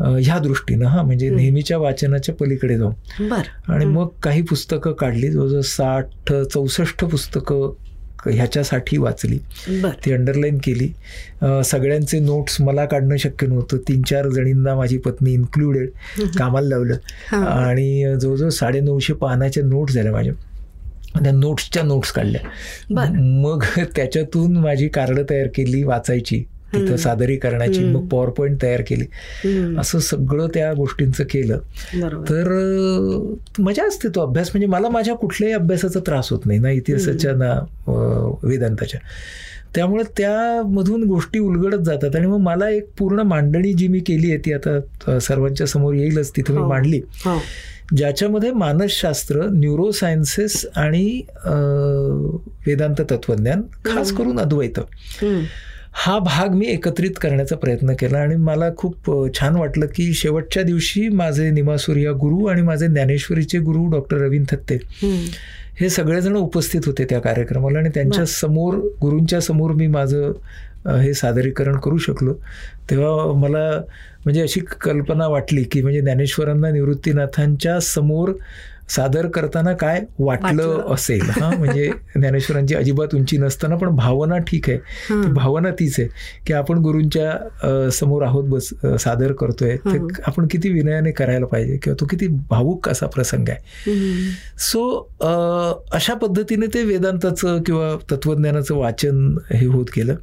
S2: ह्या दृष्टीनं हा म्हणजे नेहमीच्या वाचनाच्या पलीकडे जाऊन. आणि मग काही पुस्तकं काढली जवळजवळ साठ चौसष्ट पुस्तकं ह्याच्यासाठी वाचली. ती अंडरलाईन केली. सगळ्यांचे नोट्स मला काढणं शक्य नव्हतं. तीन चार जणींना माझी पत्नी इन्क्लुडेड कामाला लावलं. आणि जवळजवळ साडेनऊशे पानाच्या नोट्स झाल्या माझ्या. त्या नोट्सच्या नोट्स काढल्या. मग त्याच्यातून माझी कार्ड तयार केली वाचायची तिथं सादरीकरणाची मग पॉवर पॉईंट तयार केली. असं सगळं त्या गोष्टींचं केलं. तर मजा असते तो अभ्यास. म्हणजे मला माझ्या कुठल्याही अभ्यासाचा त्रास होत नाही ना इतिहासाच्या ना वेदांताच्या. त्यामुळे त्यामधून गोष्टी उलगडत जातात. आणि मग मला एक पूर्ण मांडणी जी मी केली आहे ती आता सर्वांच्या समोर येईलच तिथं मी हो. मांडली. हो. ज्याच्यामध्ये मानसशास्त्र न्यूरोसायन्सेस आणि वेदांत तत्वज्ञान खास करून अद्वैत. हा भाग मी एकत्रित करण्याचा प्रयत्न केला आणि मला खूप छान वाटलं की शेवटच्या दिवशी माझे निमासूर्या गुरु आणि माझे ज्ञानेश्वरीचे गुरु डॉक्टर रवींद्र थत्ते हे सगळेजण उपस्थित होते त्या कार्यक्रमाला आणि त्यांच्यासमोर गुरूंच्या समोर मी माझं हे सादरीकरण करू शकलो. तेव्हा मला म्हणजे अशी कल्पना वाटली की म्हणजे ज्ञानेश्वरांना निवृत्तीनाथांच्या समोर सादर करताना काय वाटलं असेल हा? म्हणजे ज्ञानेश्वरांची अजिबात उंची नसताना पण भावना ठीक आहे. भावना तीच आहे की आपण गुरूंच्या समोर आहोत बस सादर करतोय. ते आपण किती विनयाने करायला पाहिजे किंवा तो किती भावूक असा प्रसंग आहे. सो अशा पद्धतीने ते वेदांताचं किंवा तत्वज्ञानाचं वाचन हे होत गेलं.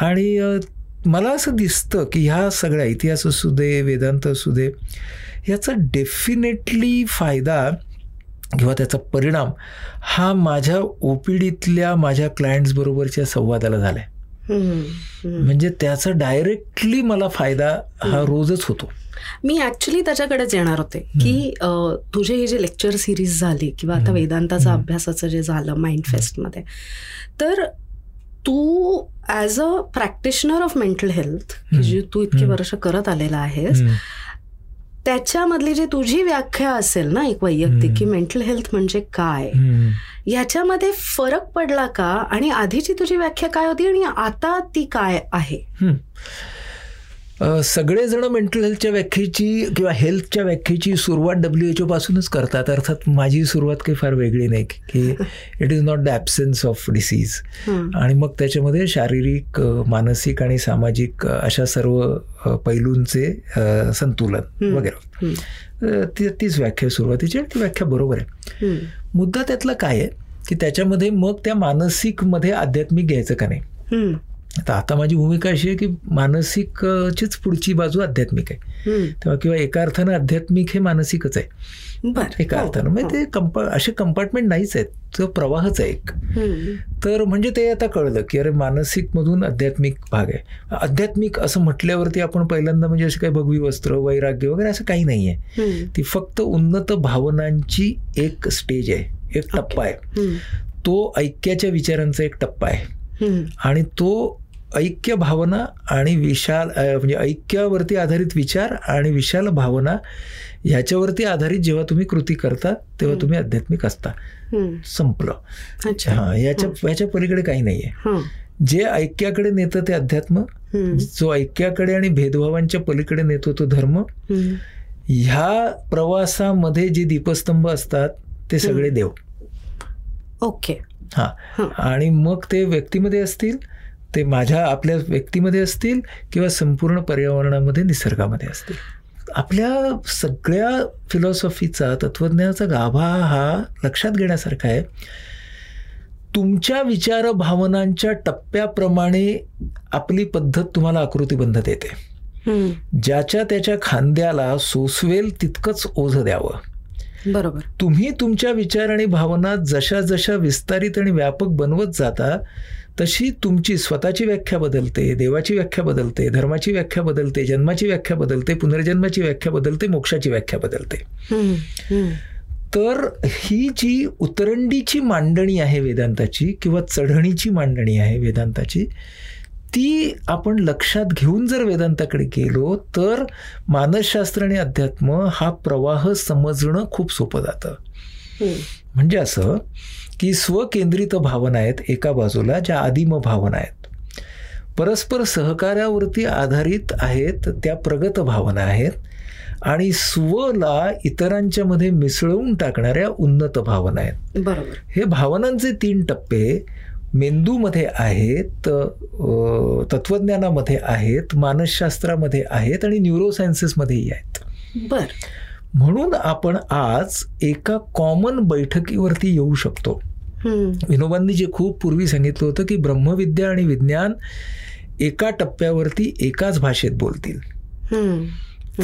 S2: आणि मला असं दिसतं की ह्या सगळ्या इतिहास असू दे वेदांत असू दे याचा डेफिनेटली फायदा किंवा त्याचा परिणाम हा माझ्या ओपीडीतल्या माझ्या क्लायंट्स बरोबरच्या संवादाला झालाय. म्हणजे त्याचा डायरेक्टली मला फायदा हा रोजच होतो.
S1: मी ऍक्च्युली त्याच्याकडेच येणार होते की तुझे हे जे लेक्चर सिरीज झाली किंवा आता वेदांताचा अभ्यासाचं जे झालं माइंड फेस्टमध्ये तर तू as a practitioner of mental health जी तू इतकी वर्ष करत आलेला आहेस त्याच्यामधली जी तुझी व्याख्या असेल ना एक वैयक्तिक की मेंटल हेल्थ म्हणजे काय? याच्यामध्ये फरक पडला का? आणि आधीची तुझी व्याख्या काय होती आणि आता ती काय आहे?
S2: सगळेजण मेंटल हेल्थच्या व्याख्येची किंवा हेल्थच्या व्याख्येची सुरुवात डब्ल्यू एच पासूनच करतात. अर्थात माझी सुरुवात काही फार वेगळी नाही की it is not the absence of disease आणि मग त्याच्यामध्ये शारीरिक मानसिक आणि सामाजिक अशा सर्व पैलूंचे संतुलन वगैरे. तीच व्याख्या सुरुवातीची आणि ती व्याख्या बरोबर आहे. मुद्दा त्यातला काय आहे की त्याच्यामध्ये मग त्या मानसिकमध्ये आध्यात्मिक घ्यायचं का नाही? तर आता माझी भूमिका अशी आहे की मानसिकचीच पुढची बाजू आध्यात्मिक आहे. तेव्हा किंवा एका अर्थानं आध्यात्मिक हे मानसिकच आहे. एका हो, अर्थानं. म्हणजे. ते कंपा असे कंपार्टमेंट नाहीच आहेत. तो प्रवाहच आहे एक. तर म्हणजे ते आता कळलं की अरे मानसिक मधून आध्यात्मिक भाग आहे. आध्यात्मिक असं म्हटल्यावरती आपण पहिल्यांदा म्हणजे असे काही भगवी वस्त्र वैराग्य वगैरे असं काही नाही आहे ती फक्त उन्नत भावनांची एक स्टेज आहे. एक टप्पा आहे. तो ऐक्याच्या विचारांचा एक टप्पा आहे. आणि तो ऐक्य भावना आणि विशाल म्हणजे ऐक्यावरती आधारित विचार आणि विशाल भावना ह्याच्यावरती आधारित जेव्हा तुम्ही कृती करता तेव्हा तुम्ही आध्यात्मिक असता. संपलं
S1: अच्छा
S2: हा याच्या याच्या पलीकडे काही नाहीये. जे ऐक्याकडे नेतं ते अध्यात्म. जो ऐक्याकडे आणि भेदभावांच्या पलीकडे नेतो तो धर्म. ह्या प्रवासामध्ये जे दीपस्तंभ असतात ते सगळे देव
S1: ओके
S2: हं. आणि मग ते व्यक्तीमध्ये असतील ते माझ्या आपल्या व्यक्तीमध्ये असतील किंवा संपूर्ण पर्यावरणामध्ये निसर्गामध्ये असतील. आपल्या सगळ्या फिलॉसॉफीचा तत्वज्ञानाचा गाभा हा लक्षात घेण्यासारखा आहे. तुमच्या विचार भावनांच्या टप्प्याप्रमाणे आपली पद्धत तुम्हाला आकृतीबंध देते. ज्याच्या त्याच्या खांद्याला सोसवेल तितकंच ओझं द्यावं.
S1: बरोबर.
S2: तुम्ही तुमच्या विचार आणि भावना जशा जशा विस्तारित आणि व्यापक बनवत जाता तशी तुमची स्वतःची व्याख्या बदलते देवाची व्याख्या बदलते धर्माची व्याख्या बदलते जन्माची व्याख्या बदलते पुनर्जन्माची व्याख्या बदलते मोक्षाची व्याख्या बदलते. तर ही जी उतरंडीची मांडणी आहे वेदांताची किंवा चढणीची मांडणी आहे वेदांताची ती आपण लक्षात घेऊन जर वेदांताकडे गेलो तर मानसशास्त्र आणि अध्यात्म हा प्रवाह समजणं खूप सोपं जातं. म्हणजे असं की स्वकेंद्रित भावना आहेत एका बाजूला ज्या आदिम भावना आहेत. परस्पर सहकार्यावरती आधारित आहेत त्या प्रगत भावना आहेत आणि स्वला इतरांच्या मध्ये मिसळवून टाकणाऱ्या उन्नत भावना आहेत.
S1: बरोबर.
S2: हे भावनांचे तीन टप्पे मेंदूमध्ये आहेत तत्वज्ञानामध्ये आहेत मानसशास्त्रामध्ये आहेत आणि न्यूरोसायन्सेसमध्येही आहेत.
S1: बर.
S2: म्हणून आपण आज एका कॉमन बैठकीवरती येऊ शकतो. विनोबांनी जे खूप पूर्वी सांगितलं होतं की ब्रह्मविद्या आणि विज्ञान एका टप्प्यावरती एकाच भाषेत बोलतील.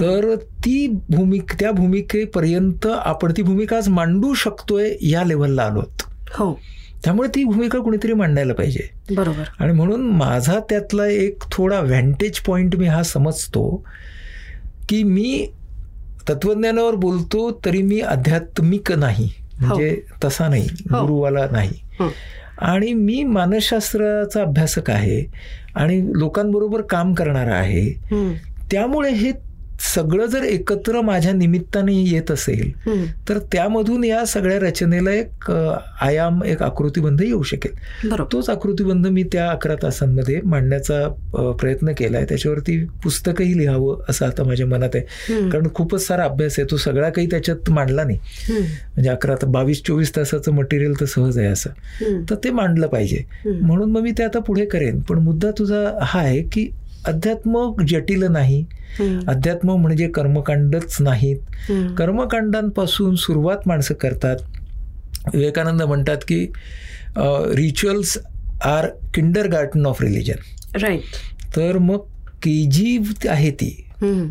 S2: तर ती भूमिक त्या भूमिकेपर्यंत आपण ती भूमिका आज मांडू शकतोय या लेवलला आलोत
S1: हो.
S2: त्यामुळे ती भूमिका कुणीतरी मांडायला पाहिजे.
S1: बरोबर.
S2: आणि म्हणून माझा त्यातला एक थोडा व्हॅन्टेज पॉईंट मी हा समजतो की मी तत्वज्ञानावर बोलतो तरी मी आध्यात्मिक नाही. म्हणजे तसा नाही
S1: हो.
S2: गुरुवाला नाही
S1: हं.
S2: आणि मी मानसशास्त्राचा अभ्यासक आहे आणि लोकांबरोबर काम करणारा आहे. त्यामुळे हे सगळं जर एकत्र माझ्या निमित्ताने येत असेल. तर त्यामधून या सगळ्या रचनेला एक आयाम एक आकृतीबंध येऊ शकेल तोच आकृतीबंध मी त्या अकरा तासांमध्ये मांडण्याचा प्रयत्न केला आहे त्याच्यावरती पुस्तकही लिहावं असं आता माझ्या मनात आहे. कारण खूपच सारा अभ्यास आहे तो सगळा काही त्याच्यात मांडला नाही. म्हणजे अकरा बावीस चोवीस तासाचं मटेरियल तर सहज आहे असं. तर ते मांडलं पाहिजे. म्हणून मग मी ते आता पुढे करेन पण मुद्दा तुझा हा आहे की अध्यात्म जटिल नाही. अध्यात्म म्हणजे कर्मकांडच नाहीत. कर्मकांडांपासून सुरुवात माणसं करतात विवेकानंद म्हणतात की rituals are kindergarten of religion
S1: right
S2: तर मग के जी आहे ती.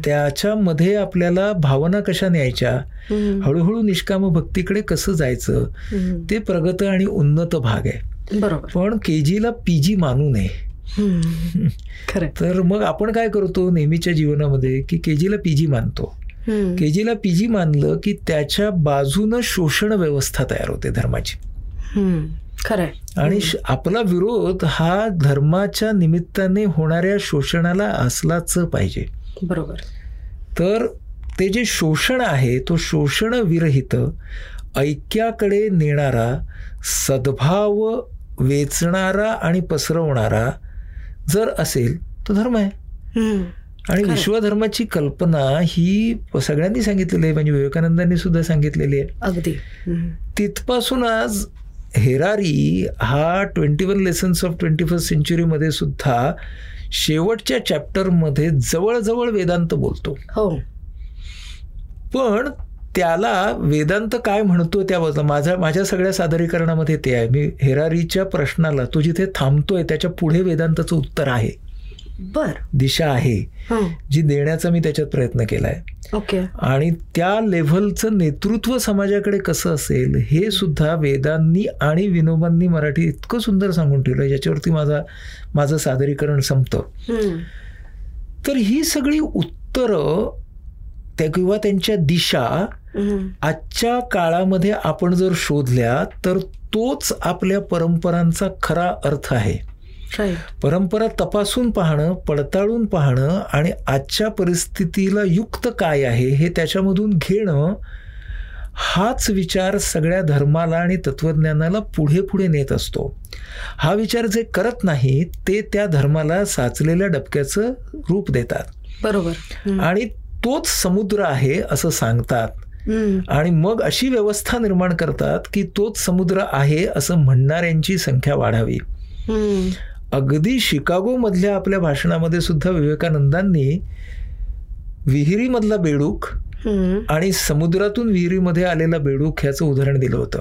S2: त्याच्यामध्ये आपल्याला भावना कशा न्यायच्या. हळूहळू निष्काम भक्तीकडे कसं जायचं. ते प्रगत आणि उन्नत भाग आहे
S1: बरोबर
S2: पण के जीला पी जी मानू नये.
S1: खरं
S2: तर मग आपण काय करतो नेहमीच्या जीवनामध्ये की के जीला पी जी मानतो.
S1: हम्म.
S2: के जीला पी जी मानलं की त्याच्या बाजूनं शोषण व्यवस्था तयार होते धर्माची.
S1: खरंय.
S2: आणि आपला विरोध हा धर्माच्या निमित्ताने होणाऱ्या शोषणाला असलाच पाहिजे.
S1: बरोबर.
S2: तर ते जे शोषण आहे तो शोषण विरहित ऐक्याकडे नेणारा सद्भाव वेचणारा आणि पसरवणारा जर असेल तो धर्म आहे. आणि. विश्वधर्माची कल्पना ही सगळ्यांनी सांगितलेली आहे म्हणजे विवेकानंदांनी सुद्धा सांगितलेली आहे
S1: अगदी.
S2: तिथपासून आज हेरारी हा twenty one lessons of twenty first सेंचुरीमध्ये सुद्धा शेवटच्या चॅप्टरमध्ये जवळजवळ वेदांत बोलतो
S1: हो
S2: पण त्याला वेदांत काय म्हणतो त्या बाजूला माझ्या माझ्या सगळ्या सादरीकरणामध्ये ते आहे. मी हेरारीच्या प्रश्नाला तो जिथे थांबतोय त्याच्या पुढे वेदांताचं उत्तर आहे.
S1: बर.
S2: दिशा आहे. जी देण्याचा मी त्याच्यात प्रयत्न केला आहे
S1: ओके.
S2: आणि त्या लेव्हलचं नेतृत्व समाजाकडे कसं असेल हे सुद्धा वेदांनी आणि विनोबांनी मराठी इतकं सुंदर सांगून ठेवलं ज्याच्यावरती माझा माझं सादरीकरण संपतं. तर ही सगळी उत्तरं त्या किंवा त्यांच्या दिशा. आजच्या काळामध्ये आपण जर शोधल्या तर तोच आपल्या परंपरांचा खरा अर्थ आहे. परंपरा तपासून पाहणं पडताळून पाहणं आणि आजच्या परिस्थितीला युक्त काय आहे हे त्याच्यामधून घेणं हाच विचार सगळ्या धर्माला आणि तत्वज्ञानाला पुढे पुढे नेत असतो. हा विचार जे करत नाही ते त्या धर्माला साचलेल्या डबक्याचं रूप देतात.
S1: बरोबर.
S2: आणि तोच समुद्र आहे असं सांगतात. आणि मग अशी व्यवस्था निर्माण करतात की तोच समुद्र आहे असं म्हणणाऱ्यांची संख्या वाढावी. अगदी शिकागो मधल्या आपल्या भाषणामध्ये सुद्धा विवेकानंदांनी विहिरीमधला बेडूक आणि समुद्रातून विहिरीमध्ये आलेला बेडूक ह्याचं उदाहरण दिलं होतं.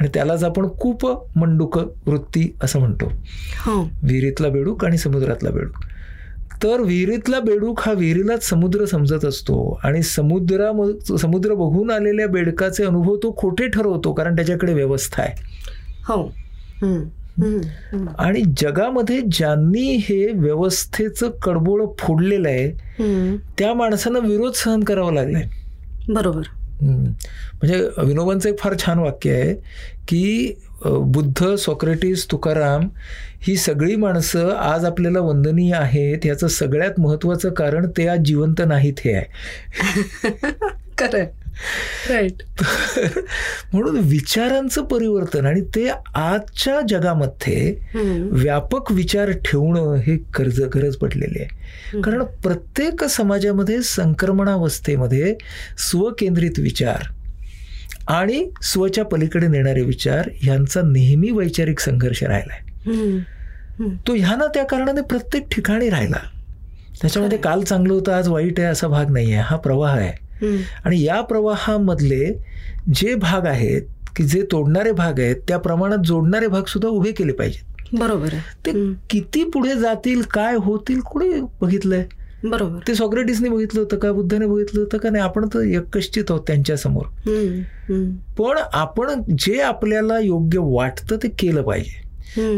S2: आणि त्यालाच आपण कूप मंडूक वृत्ती असं म्हणतो.
S1: हो.
S2: विहिरीतला बेडूक आणि समुद्रातला बेडूक. तर विहिरीतला बेडूक हा विहिरीलाच समुद्र समजत असतो. आणि समुद्रा समुद्र बघून आलेल्या बेडकाचे अनुभव तो खोटे ठरवतो कारण त्याच्याकडे व्यवस्था आहे.
S1: हो.
S2: आणि जगामध्ये ज्यांनी हे व्यवस्थेचं कडबोळ फोडलेलं आहे त्या माणसांना विरोध सहन करावा लागलाय.
S1: बरोबर.
S2: म्हणजे विनोबांचं एक फार छान वाक्य आहे की बुद्ध सॉक्रेटिस तुकाराम ही सगळी माणसं आज आपल्याला वंदनीय आहेत. याचं सगळ्यात महत्वाचं कारण ते आज जिवंत नाहीत हे आहे.
S1: राईट
S2: म्हणून विचारांचं परिवर्तन आणि ते आजच्या जगामध्ये व्यापक विचार ठेवणं हे कर्ज गरज पडलेली आहे. कारण प्रत्येक समाजामध्ये संक्रमणावस्थेमध्ये स्वकेंद्रित विचार आणि स्वच्या पलीकडे नेणारे विचार यांचा नेहमी वैचारिक संघर्ष राहिलाय. तो ह्या ना त्या कारणाने प्रत्येक ठिकाणी राहिला. त्याच्यामध्ये काल चांगलं होतं आज वाईट आहे असा भाग नाही आहे हा प्रवाह आहे. आणि या प्रवाहामधले जे भाग आहेत की जे तोडणारे भाग आहेत त्या प्रमाणात जोडणारे भाग सुद्धा उभे केले पाहिजेत.
S1: बरोबर
S2: ते किती पुढे जातील काय होतील कुणी बघितलंय?
S1: बरोबर.
S2: ते सॉक्रेटिसने बघितलं होतं का बुद्धाने बघितलं होतं का नाही आपण तर एकश्चित आहोत त्यांच्यासमोर पण आपण जे आपल्याला योग्य वाटतं ते केलं पाहिजे.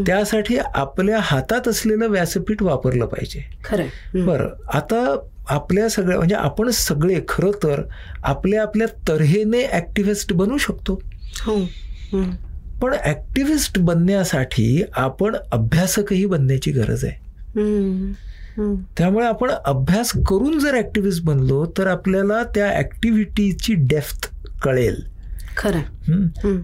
S2: त्यासाठी आपल्या हातात असलेलं व्यासपीठ वापरलं पाहिजे.
S1: खरं
S2: बरं आता आपल्या सगळ्या म्हणजे आपण सगळे खरं तर आपल्या आपल्या तऱ्हेने ऍक्टिव्हिस्ट बनू शकतो.
S1: हो.
S2: पण ऍक्टिव्हिस्ट बनण्यासाठी आपण अभ्यासकही बनण्याची गरज आहे. त्यामुळे आपण अभ्यास करून जर ऍक्टिव्हिस्ट बनलो तर आपल्याला त्या ऍक्टिव्हिटीची डेफ्थ कळेल.
S1: खरं.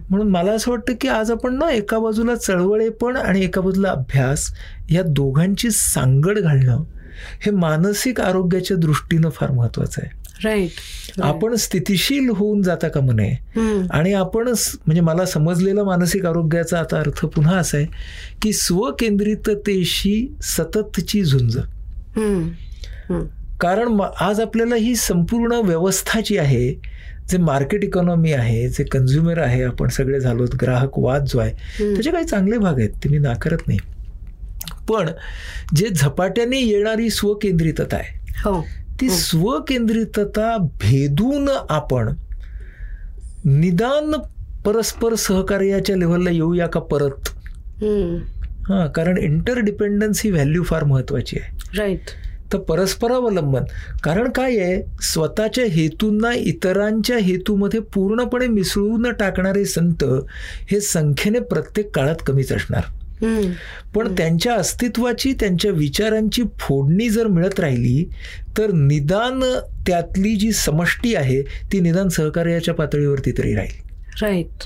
S2: म्हणून मला असं वाटतं की आज आपण ना एका बाजूला चळवळे पण आणि एका बाजूला अभ्यास या दोघांची सांगड घालणं हे मानसिक आरोग्याच्या दृष्टीनं फार महत्वाचं आहे.
S1: राईट
S2: आपण स्थितीशील होऊन जाता का म्हणे आणि आपण म्हणजे मला समजलेला मानसिक आरोग्याचा आता अर्थ पुन्हा असा आहे की स्वकेंद्रिततेशी सततची झुंज. कारण आज आपल्याला ही संपूर्ण व्यवस्था जी आहे जे मार्केट इकॉनॉमी आहे जे कन्झ्युमर आहे आपण सगळे झालोत ग्राहक वाद जो आहे त्याचे काही चांगले भाग आहेत ते मी नाकारत नाही. पण जे झपाट्याने येणारी स्वकेंद्रितता आहे
S1: हो.
S2: ती स्वकेंद्रितता भेदून आपण निदान परस्पर सहकार्याच्या लेवलला येऊया का परत? हा कारण इंटरडिपेंडन्स ही व्हॅल्यू फार महत्वाची आहे.
S1: राईट
S2: तर परस्परावलंबन कारण काय आहे? स्वतःच्या हेतूंना इतरांच्या हेतूमध्ये पूर्णपणे मिसळून टाकणारे संत हे संख्येने प्रत्येक काळात कमीच असणार. पण त्यांच्या अस्तित्वाची त्यांच्या विचारांची फोडणी जर मिळत राहिली तर निदान त्यातली जी समष्टी आहे ती निदान सहकार्याच्या पातळीवरती तरी राहील.
S1: राईट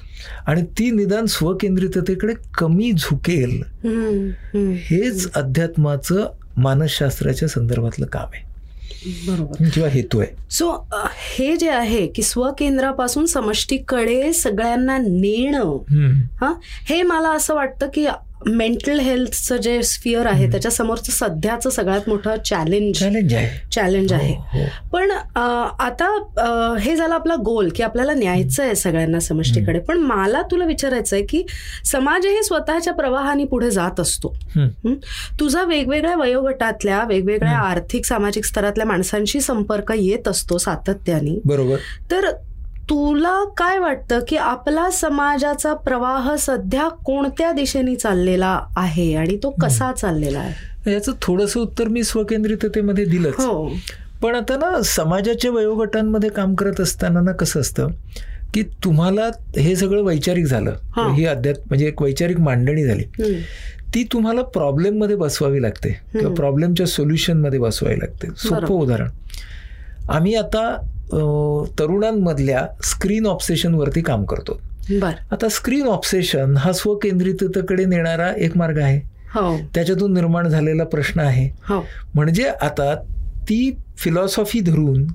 S2: आणि ती निदान स्वकेंद्रिततेकडे कमी झुकेल. हेच अध्यात्माचं मानसशास्त्राच्या संदर्भातलं काम आहे.
S1: बरोबर.
S2: किंवा हेतू आहे.
S1: सो हे जे आहे की स्वकेंद्रापासून समष्टीकडे सगळ्यांना नेणं हा हे मला असं वाटतं की मेंटल हेल्थचं जे स्फिअर आहे त्याच्या समोरचं सध्याचं सगळ्यात मोठं चॅलेंज
S2: चॅलेंज आहे. हो, हो.
S1: पण आता हे झालं आपला गोल की आपल्याला न्यायचं आहे सगळ्यांना समष्टीकडे. पण मला तुला विचारायचं आहे की समाजही स्वतःच्या प्रवाहाने पुढे जात असतो. तुझा वेगवेगळ्या वयोगटातल्या वेगवेगळ्या आर्थिक सामाजिक स्तरातल्या माणसांशी संपर्क येत असतो सातत्याने.
S2: बरोबर.
S1: तर तुला काय वाटतं की आपला समाजाचा प्रवाह सध्या कोणत्या दिशेने चाललेला आहे आणि तो कसा चाललेला आहे
S2: याचं थोडस उत्तर मी स्वकेंद्रिततेमध्ये दिलंच
S1: हो
S2: पण आता ना समाजाच्या वयोगटांमध्ये काम करत असताना ना कसं असतं की तुम्हाला हे सगळं वैचारिक झालं
S1: हा.
S2: ही अध्यात म्हणजे एक वैचारिक मांडणी झाली. ती तुम्हाला प्रॉब्लेममध्ये बसवावी लागते किंवा. प्रॉब्लेमच्या सोल्युशनमध्ये बसवावी लागते सोपं. उदाहरण आम्ही आता तरुणांमधल्या स्क्रीन ऑब्सेशन वरती काम करतो.
S1: बर.
S2: आता स्क्रीन ऑब्सेशन हा स्वकेंद्रिततेकडे नेणारा एक मार्ग आहे.
S1: हो.
S2: त्याच्यातून निर्माण झालेला प्रश्न आहे.
S1: हो.
S2: म्हणजे आता ती फिलॉसॉफी धरून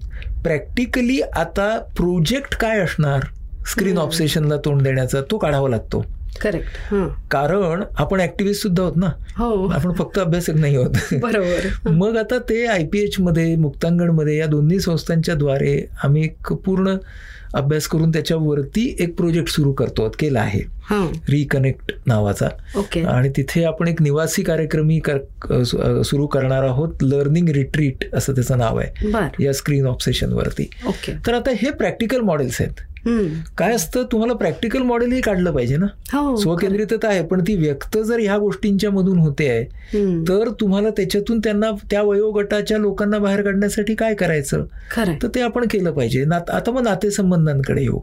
S2: प्रॅक्टिकली आता प्रोजेक्ट काय असणार? स्क्रीन
S1: हम्म.
S2: ऑब्सेशनला तोंड देण्याचा तो काढावा लागतो.
S1: करेक्ट हा.
S2: कारण आपण ऍक्टिव्हिस्ट सुद्धा आहोत ना.
S1: हो.
S2: आपण फक्त अभ्यासक नाही आहोत.
S1: बरोबर.
S2: मग आता ते आय पी एचमध्ये मुक्तांगणमध्ये या दोन्ही संस्थांच्या द्वारे आम्ही एक पूर्ण अभ्यास करून त्याच्यावरती एक प्रोजेक्ट सुरू करतो केला आहे. रिकनेक्ट नावाचा. आणि तिथे आपण एक निवासी कार्यक्रमही कर सुरू करणार आहोत. लर्निंग रिट्रीट असं त्याचं नाव आहे. या स्क्रीन ऑब्सेशन वरती.
S1: ओके
S2: तर आता हे प्रॅक्टिकल मॉडेल्स आहेत. काय असतं? तुम्हाला प्रॅक्टिकल मॉडेलही काढलं पाहिजे ना?
S1: हो
S2: स्वकेंद्रितता आहे पण ती व्यक्त जर ह्या गोष्टींच्या मधून होते आहे. तर तुम्हाला त्याच्यातून त्यांना त्या वयोगटाच्या लोकांना बाहेर काढण्यासाठी काय करायचं? तर ते आपण केलं पाहिजे. आता मग नातेसंबंधांकडे येऊ.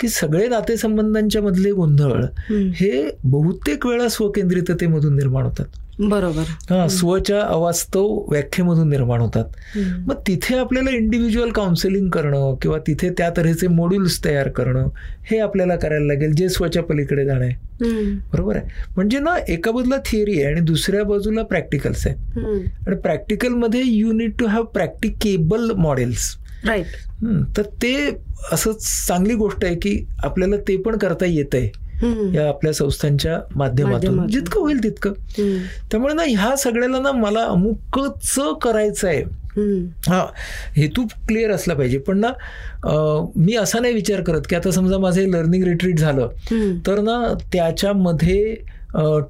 S2: की सगळे नातेसंबंधांच्या मधले गोंधळ
S1: हम्म.
S2: हे बहुतेक वेळा स्वकेंद्रिततेमधून निर्माण होतात.
S1: बरोबर.
S2: हा स्वच्या अवास्तव व्याख्येमधून निर्माण होतात. मग तिथे आपल्याला इंडिव्हिज्युअल काउन्सिलिंग करणं किंवा तिथे त्या तऱ्हेचे मॉड्यूल्स तयार करणं हे आपल्याला करायला लागेल जे स्वच्या पलीकडे जाणं आहे. बरोबर आहे? म्हणजे ना एका बाजूला थिअरी आहे आणि दुसऱ्या बाजूला प्रॅक्टिकल्स आहे. आणि प्रॅक्टिकलमध्ये you need to have practicable models
S1: right
S2: तर ते असं चांगली गोष्ट आहे की आपल्याला ते पण करता येत आहे. या आपल्या संस्थांच्या माध्यमातून. जितकं होईल तितकं. त्यामुळे ना ह्या सगळ्याला ना मला अमुकच करायचं आहे. हा हेतू क्लिअर असला पाहिजे. पण ना मी असा नाही विचार करत की आता समजा माझं लर्निंग रिट्रीट झालं. तर ना त्याच्यामध्ये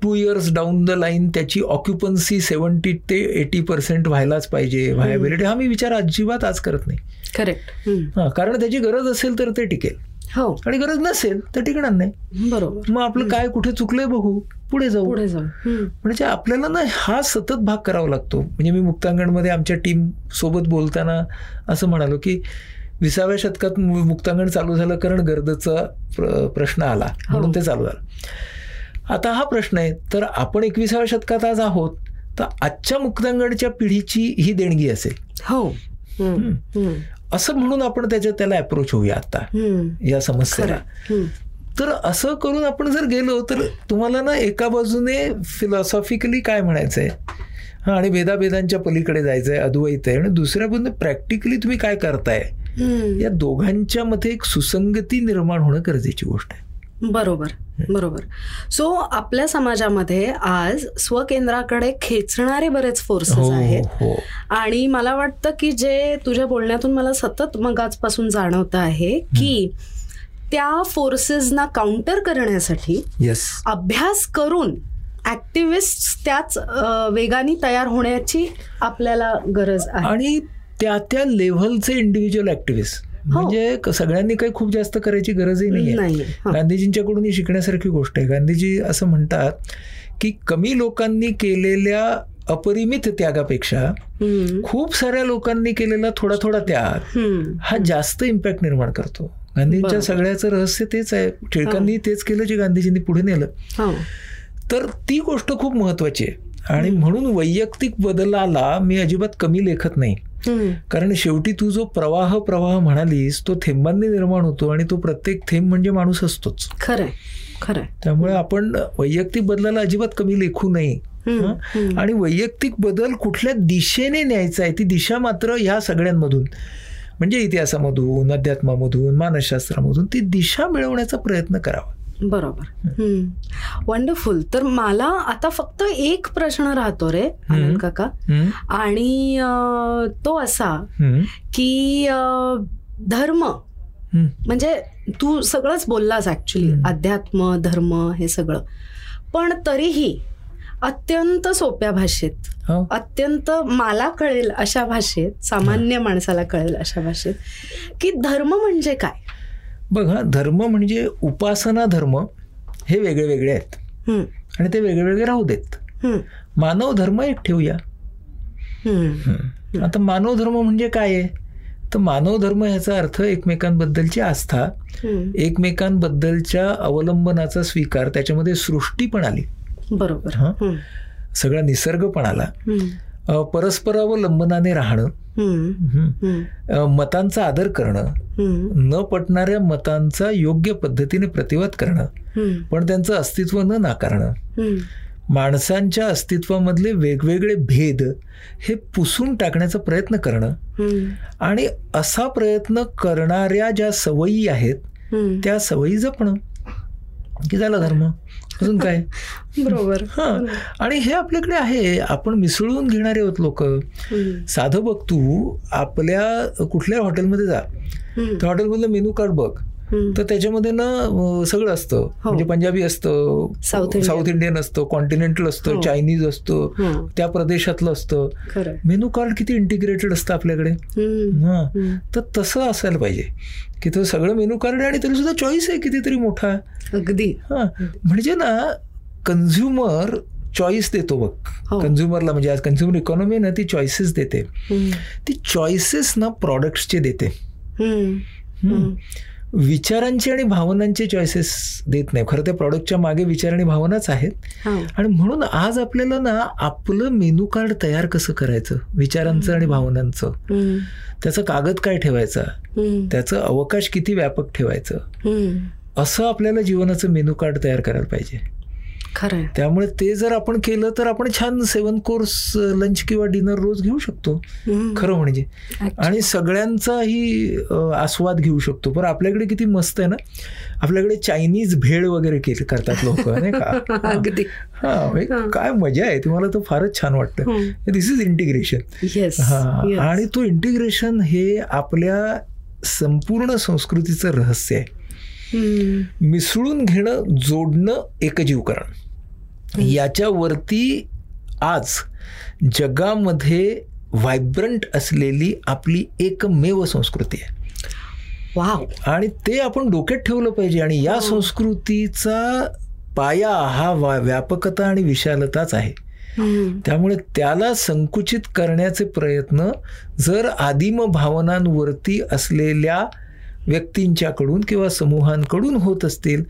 S2: two years down the line त्याची ऑक्युपन्सी सेवन्टी ते एटी पर्सेंट व्हायलाच पाहिजे. व्हायबिलिटी हा मी विचार अजिबात आज करत नाही.
S1: करेक्ट.
S2: हा कारण त्याची गरज असेल तर ते टिकेल.
S1: हो.
S2: आणि गरज नसेल तर टिकणार नाही.
S1: बरोबर.
S2: मग आपलं काय कुठे चुकलंय बघू. पुढे जाऊ.
S1: पुढे जाऊ.
S2: म्हणजे आपल्याला ना हा सतत भाग करावा लागतो. म्हणजे मी मुक्तांगणमध्ये आमच्या टीम सोबत बोलताना असं म्हणालो की विसाव्या शतकात मुक्तांगण चालू झालं कारण गर्दचा प्र- प्रश्न आला. म्हणून ते चालू झालं. आता हा प्रश्न आहे तर आपण एकविसाव्या शतकात आज आहोत तर आजच्या मुक्तांगणच्या पिढीची ही देणगी असेल.
S1: हो.
S2: असं म्हणून आपण त्याच्या त्याला अप्रोच होऊया आता. या समस्येला. तर असं करून आपण जर गेलो तर तुम्हाला ना एका बाजूने फिलॉसॉफिकली काय म्हणायचं आहे हा आणि भेदाभेदांच्या पलीकडे जायचं आहे अद्वैत आहे आणि दुसऱ्या बाजूने प्रॅक्टिकली तुम्ही काय करताय. या दोघांच्या मध्ये एक सुसंगती निर्माण होणं गरजेची गोष्ट आहे
S1: बरोबर बरोबर. सो आपल्या समाजामध्ये आज स्वकेंद्राकडे खेचणारे बरेच फोर्सेस आहेत.
S2: हो.
S1: आणि मला वाटतं की जे तुझ्या बोलण्यातून मला सतत मग आजपासून जाणवत आहे की त्या फोर्सेसना काउंटर करण्यासाठी
S2: येस
S1: अभ्यास करून ऍक्टिव्हिस्ट त्याच वेगाने तयार होण्याची आपल्याला गरज आहे.
S2: आणि त्या त्या लेव्हलचे इंडिव्हिज्युअल ऍक्टिव्हिस्ट म्हणजे क- सगळ्यांनी काही खूप जास्त करायची गरजही
S1: नाही हा.
S2: गांधीजींच्याकडून ही शिकण्यासारखी गोष्ट आहे गांधीजी असं म्हणतात की कमी लोकांनी केलेल्या अपरिमित त्यागापेक्षा. खूप साऱ्या लोकांनी केलेला थोडा थोडा त्याग. हा जास्त इम्पॅक्ट निर्माण करतो गांधींच्या. सगळ्याचं रहस्य तेच आहे टिळकांनी तेच केलं जे गांधीजींनी पुढे नेलं
S1: हो.
S2: तर ती गोष्ट खूप महत्वाची आहे आणि म्हणून वैयक्तिक बदलाला मी अजिबात कमी लेखत नाही. कारण शेवटी तू जो प्रवाह प्रवाह म्हणालीस तो थेंबांनी निर्माण होतो आणि तो प्रत्येक थेंब म्हणजे माणूस असतोच.
S1: खरंय खरंय.
S2: त्यामुळे आपण वैयक्तिक बदलाला अजिबात कमी लेखू नये. आणि वैयक्तिक बदल कुठल्या दिशेने न्यायचा आहे ती दिशा मात्र ह्या सगळ्यांमधून म्हणजे इतिहासामधून अध्यात्मामधून मानसशास्त्रामधून ती दिशा मिळवण्याचा प्रयत्न करावा.
S1: बरोबर वंडरफुल तर मला आता फक्त एक प्रश्न राहतो रे आनंद काका? आणि तो असा? की धर्म. म्हणजे तू सगळंच बोललास ऍक्च्युली. अध्यात्म धर्म हे सगळं पण तरीही अत्यंत सोप्या भाषेत
S2: हो.
S1: अत्यंत मला कळेल अशा भाषेत सामान्य माणसाला कळेल अशा भाषेत की धर्म म्हणजे काय
S2: बघा धर्म म्हणजे उपासना धर्म हे वेगळे वेगळे आहेत आणि ते वेगळे वेगळे राहू देत. मानव धर्म एक ठेवूया. आता मानव धर्म म्हणजे काय आहे? तर मानव धर्म ह्याचा अर्थ एकमेकांबद्दलची आस्था. एकमेकांबद्दलच्या अवलंबनाचा स्वीकार त्याच्यामध्ये सृष्टी पण आली.
S1: बरोबर.
S2: हा. सगळा निसर्ग पण आला. परस्परावलंबनाने राहणं मतांचा आदर करणं. न पटणाऱ्या मतांचा योग्य पद्धतीने प्रतिवाद करणं. पण त्यांचं अस्तित्व न नाकारणं. माणसांच्या अस्तित्वामधले वेगवेगळे भेद हे पुसून टाकण्याचा प्रयत्न करणं. आणि असा प्रयत्न करणाऱ्या ज्या सवयी आहेत. त्या सवयी जपणं की झाला धर्म अजून काय
S1: बरोबर
S2: हा आणि हे आपल्याकडे आहे आपण मिसळून घेणारे आहोत लोक. साधं बघ तू आपल्या कुठल्या हॉटेलमध्ये जा. त्या हॉटेलमधलं मेनू कार्ड बघ. तर त्याच्यामध्ये ना सगळं असतं म्हणजे पंजाबी असतं
S1: साऊथ इंडियन.
S2: साऊथ इंडियन असतं कॉन्टिनेंटल असतं
S1: हो.
S2: चायनीज असतं
S1: हं.
S2: त्या प्रदेशातलं असतं मेनू कार्ड किती इंटिग्रेटेड असतं आपल्याकडे. हां. तर तसं असायला पाहिजे की तो सगळं मेनू कार्ड आहे आणि तरी सुद्धा चॉईस आहे कितीतरी मोठा
S1: अगदी
S2: हां म्हणजे ना कन्झ्युमर चॉईस देतो बघ
S1: हो.
S2: कन्झ्युमरला म्हणजे आज कन्झ्युमर इकॉनॉमी ना ती चॉईसेस देते. ती चॉईसेस ना प्रॉडक्ट्सचे देते. विचारांची आणि भावनांचे चॉईसेस देत नाही खरं त्या प्रॉडक्टच्या मागे विचार आणि भावनाच आहेत
S1: हा.
S2: आणि म्हणून आज आपल्याला ना आपलं मेनू कार्ड तयार कसं करायचं विचारांचं आणि भावनांचं. त्याचा कागद काय ठेवायचा. त्याचं अवकाश किती व्यापक ठेवायचं. असं आपल्याला जीवनाचं मेनू कार्ड तयार करायला पाहिजे
S1: खरंय.
S2: त्यामुळे ते जर आपण केलं तर आपण छान सेवन कोर्स लंच किंवा डिनर रोज घेऊ शकतो. खरं म्हणजे. आणि सगळ्यांचाही आस्वाद घेऊ शकतो. पण आपल्याकडे किती मस्त आहे ना. आपल्याकडे चायनीज भेळ वगैरे केले करतात लोक नाही का?
S1: अगदी.
S2: हा म्हणजे काय मजा आहे. ती मला तर फारच छान वाटतं. दिस इज इंटिग्रेशन हा. आणि तो इंटिग्रेशन हे आपल्या संपूर्ण संस्कृतीचं रहस्य आहे. मिसळून घेणं जोडणं एकजीवकरण याच्यावरती आज जगामध्ये व्हायब्रंट असलेली आपली एकमेव संस्कृती आहे.
S1: वाव.
S2: आणि ते आपण डोक्यात ठेवलं पाहिजे आणि या संस्कृतीचा पाया हा वा- व्यापकता आणि विशालताच आहे. त्यामुळे त्याला संकुचित करण्याचे प्रयत्न जर आदिम भावनांवरती असलेल्या व्यक्तींच्याकडून किंवा समूहांकडून होत असतील.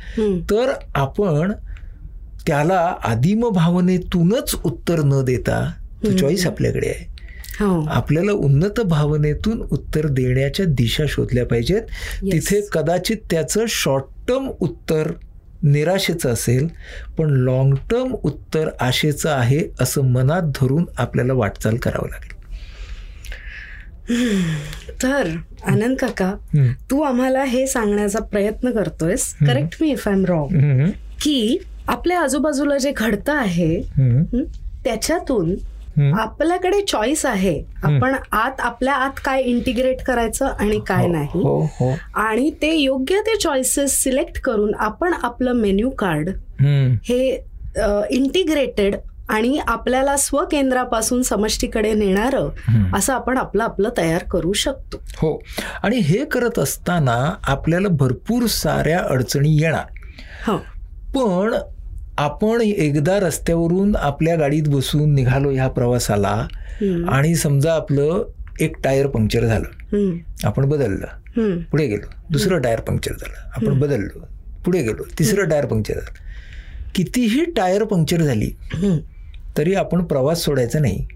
S2: तर आपण त्याला आदिम भावनेतूनच उत्तर न देता तो चॉईस आपल्याकडे आहे.
S1: हो.
S2: आपल्याला उन्नत भावनेतून उत्तर देण्याच्या दिशा शोधल्या पाहिजेत. तिथे कदाचित त्याचं शॉर्ट टर्म उत्तर निराशेचं असेल पण लॉंग टर्म उत्तर आशेचं आहे असं मनात धरून आपल्याला वाटचाल करावं लागेल.
S1: तर आनंद काका. तू आम्हाला हे सांगण्याचा प्रयत्न करतोयस. Correct me if I am wrong. की आपल्या आजूबाजूला जे घडतं आहे. हं, त्याच्यातून. आपल्याकडे चॉईस आहे. आपण आत आपल्या आत काय इंटिग्रेट करायचं आणि काय नाही.
S2: हो हो.
S1: आणि ते योग्य ते चॉईसेस सिलेक्ट करून आपण आपलं मेन्यू कार्ड. हे इंटिग्रेटेड आणि आपल्याला स्वकेंद्रापासून समष्टीकडे नेणारं असं आपण आपलं आपलं तयार करू शकतो.
S2: हो. आणि हे करत असताना आपल्याला भरपूर साऱ्या अडचणी येणार.
S1: हो.
S2: पण आपण एकदा रस्त्यावरून आपल्या गाडीत बसून निघालो ह्या प्रवासाला. आणि समजा आपलं एक टायर पंक्चर झालं. आपण बदललं. पुढे गेलो. दुसरं टायर पंक्चर झालं. आपण बदललो. पुढे गेलो. तिसरं टायर पंक्चर झालं. कितीही टायर पंक्चर झाली. तरी आपण प्रवास सोडायचा नाही.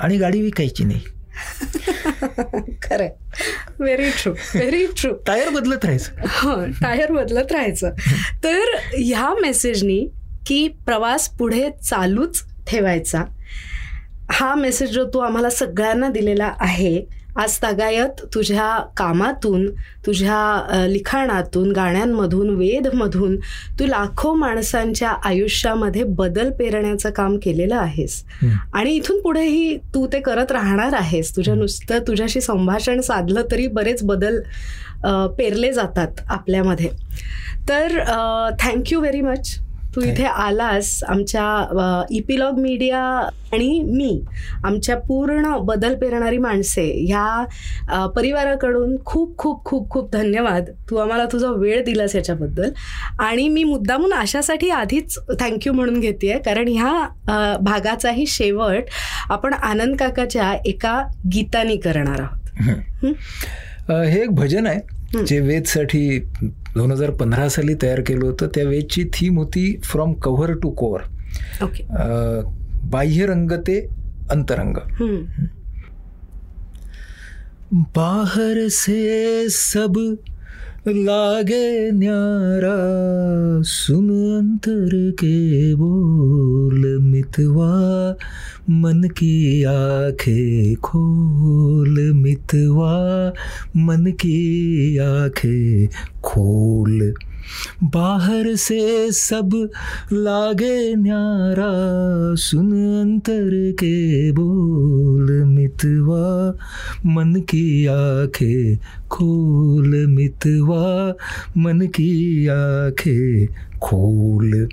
S2: आणि गाडी विकायची नाही.
S1: खरंय. Very true very true
S2: tyre बदलत राहायचं.
S1: हो टायर बदलत राहायचं. तर ह्या मेसेजनी की प्रवास पुढे चालूच ठेवायचा. हा मेसेज जो तू आम्हाला सगळ्यांना दिलेला आहे आज तागायत तुझ्या कामातून तुझ्या लिखाणातून गाण्यांमधून वेदमधून तू लाखो माणसांच्या आयुष्यामध्ये बदल पेरण्याचं काम केलेलं आहेस. आणि इथून पुढेही तू ते करत राहणार आहेस. तुझ्या नुसतं तुझ्याशी संभाषण साधलं तरी बरेच बदल पेरले जातात आपल्यामध्ये. तर थँक्यू व्हेरी मच. तू इथे आलास आमच्या इपिलॉग मीडिया आणि मी आमच्या पूर्ण बदल पेरणारी माणसे ह्या परिवाराकडून खूप खूप खूप खूप धन्यवाद. तू आम्हाला तुझा वेळ दिलास याच्याबद्दल आणि मी मुद्दामून अशासाठी आधीच थँक्यू म्हणून घेते कारण ह्या भागाचाही शेवट आपण आनंद काकाच्या एका गीतानी करणार आहोत.
S2: हे एक भजन आहे. जे वेदसाठी दोन हजार पंधरा साली तयार केलं होतं त्या वेदची थीम होती फ्रॉम कव्हर टू कोअर बाह्य रंग ते अंतरंग. बाहर से सब लागे न्यारा सुन अंतर के बोल मितवा मन की आंखें खोल मितवा मन की आंखें खोल बाहर से सब लागे न्यारा सुन अंतर के बोल मितवा मन की आंखें खोल मितवा मन की आंखें खोल।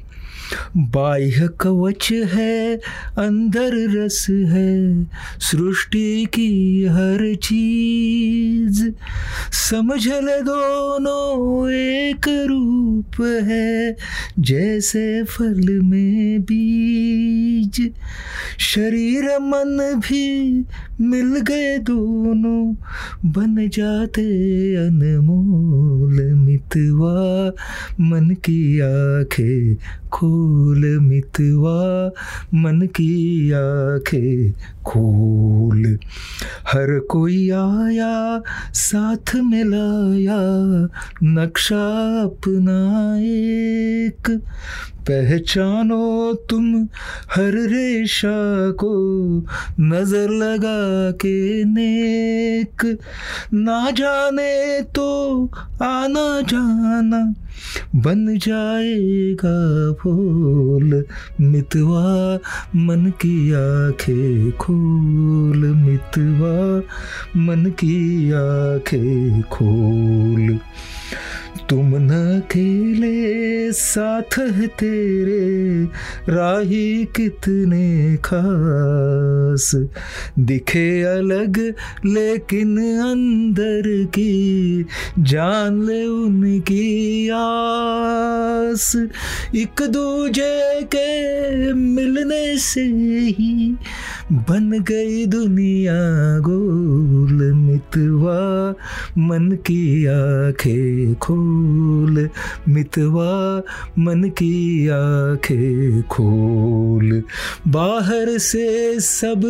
S2: बाह्य कवच है अंदर रस है सृष्टि की हर चीज। समझ ले दोनों एक रूप है जैसे फल में बीज। शरीर मन भी मिल गए दोनों बन जाते अनमोल मितवा। मन की आंखें खोल मितवा मन की आंखें खोल। हर कोई आया साथ मिलाया नक्शा अपना एक। पहचानो तुम हर रेशा को नजर लगा के नेक ना जाने तो आना जाना बन जाएगा फूल मितवा मन की आंखें खोल मितवा मन की आंखें खोल तुम न अकेले साथ है तेरे राही कितने खास दिखे अलग लेकिन अंदर की जान ले उनकी आस एक दूजे के मिलने से ही बन गई दुनिया गोल मितवा मन की आंखें खोल मितवा मन की आंखें खोल बाहर से सब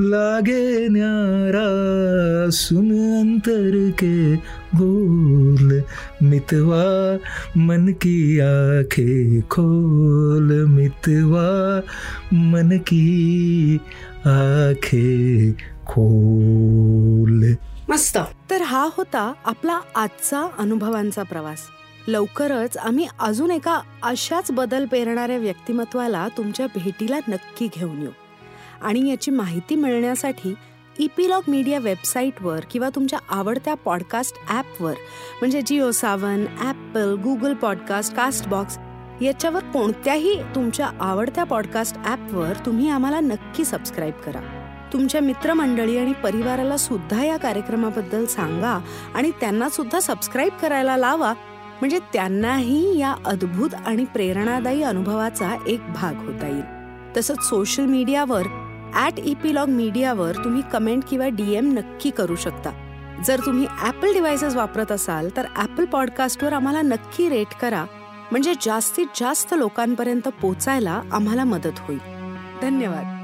S2: लागे न्यारा सुन अंतर के बोल मितवा मन की आंखें खोल मितवा मन की आंखें खोल.
S1: मस्त. तर हा होता आपला आजचा अनुभवांचा प्रवास. लवकरच आम्ही अजून एका अशाच बदल पेरणाऱ्या व्यक्तिमत्वाला तुमच्या भेटीला नक्की घेऊन येऊ. आणि याची माहिती मिळण्यासाठी इपिलॉग मीडिया वेबसाईटवर किंवा तुमच्या आवडत्या पॉडकास्ट ॲपवर म्हणजे Jio Saavn Apple Google podcast Castbox याच्यावर कोणत्याही तुमच्या आवडत्या पॉडकास्ट ॲपवर तुम्ही आम्हाला नक्की सबस्क्राईब करा. तुमच्या मित्रमंडळी आणि परिवाराला सुद्धा या कार्यक्रमाबद्दल सांगा आणि त्यांना सुद्धा सबस्क्राईब करायला लावा. म्हणजे त्यांनाही या अद्भुत आणि प्रेरणादायी अनुभवाचा एक भाग होता येईल. तसंच सोशल मीडियावर ॲट इपिलॉग मीडियावर तुम्ही कमेंट किंवा डीएम नक्की करू शकता. जर तुम्ही ॲपल डिव्हायसेस वापरत असाल तर ॲपल पॉडकास्टवर आम्हाला नक्की रेट करा. म्हणजे जास्तीत जास्त लोकांपर्यंत पोचायला आम्हाला मदत होईल. धन्यवाद.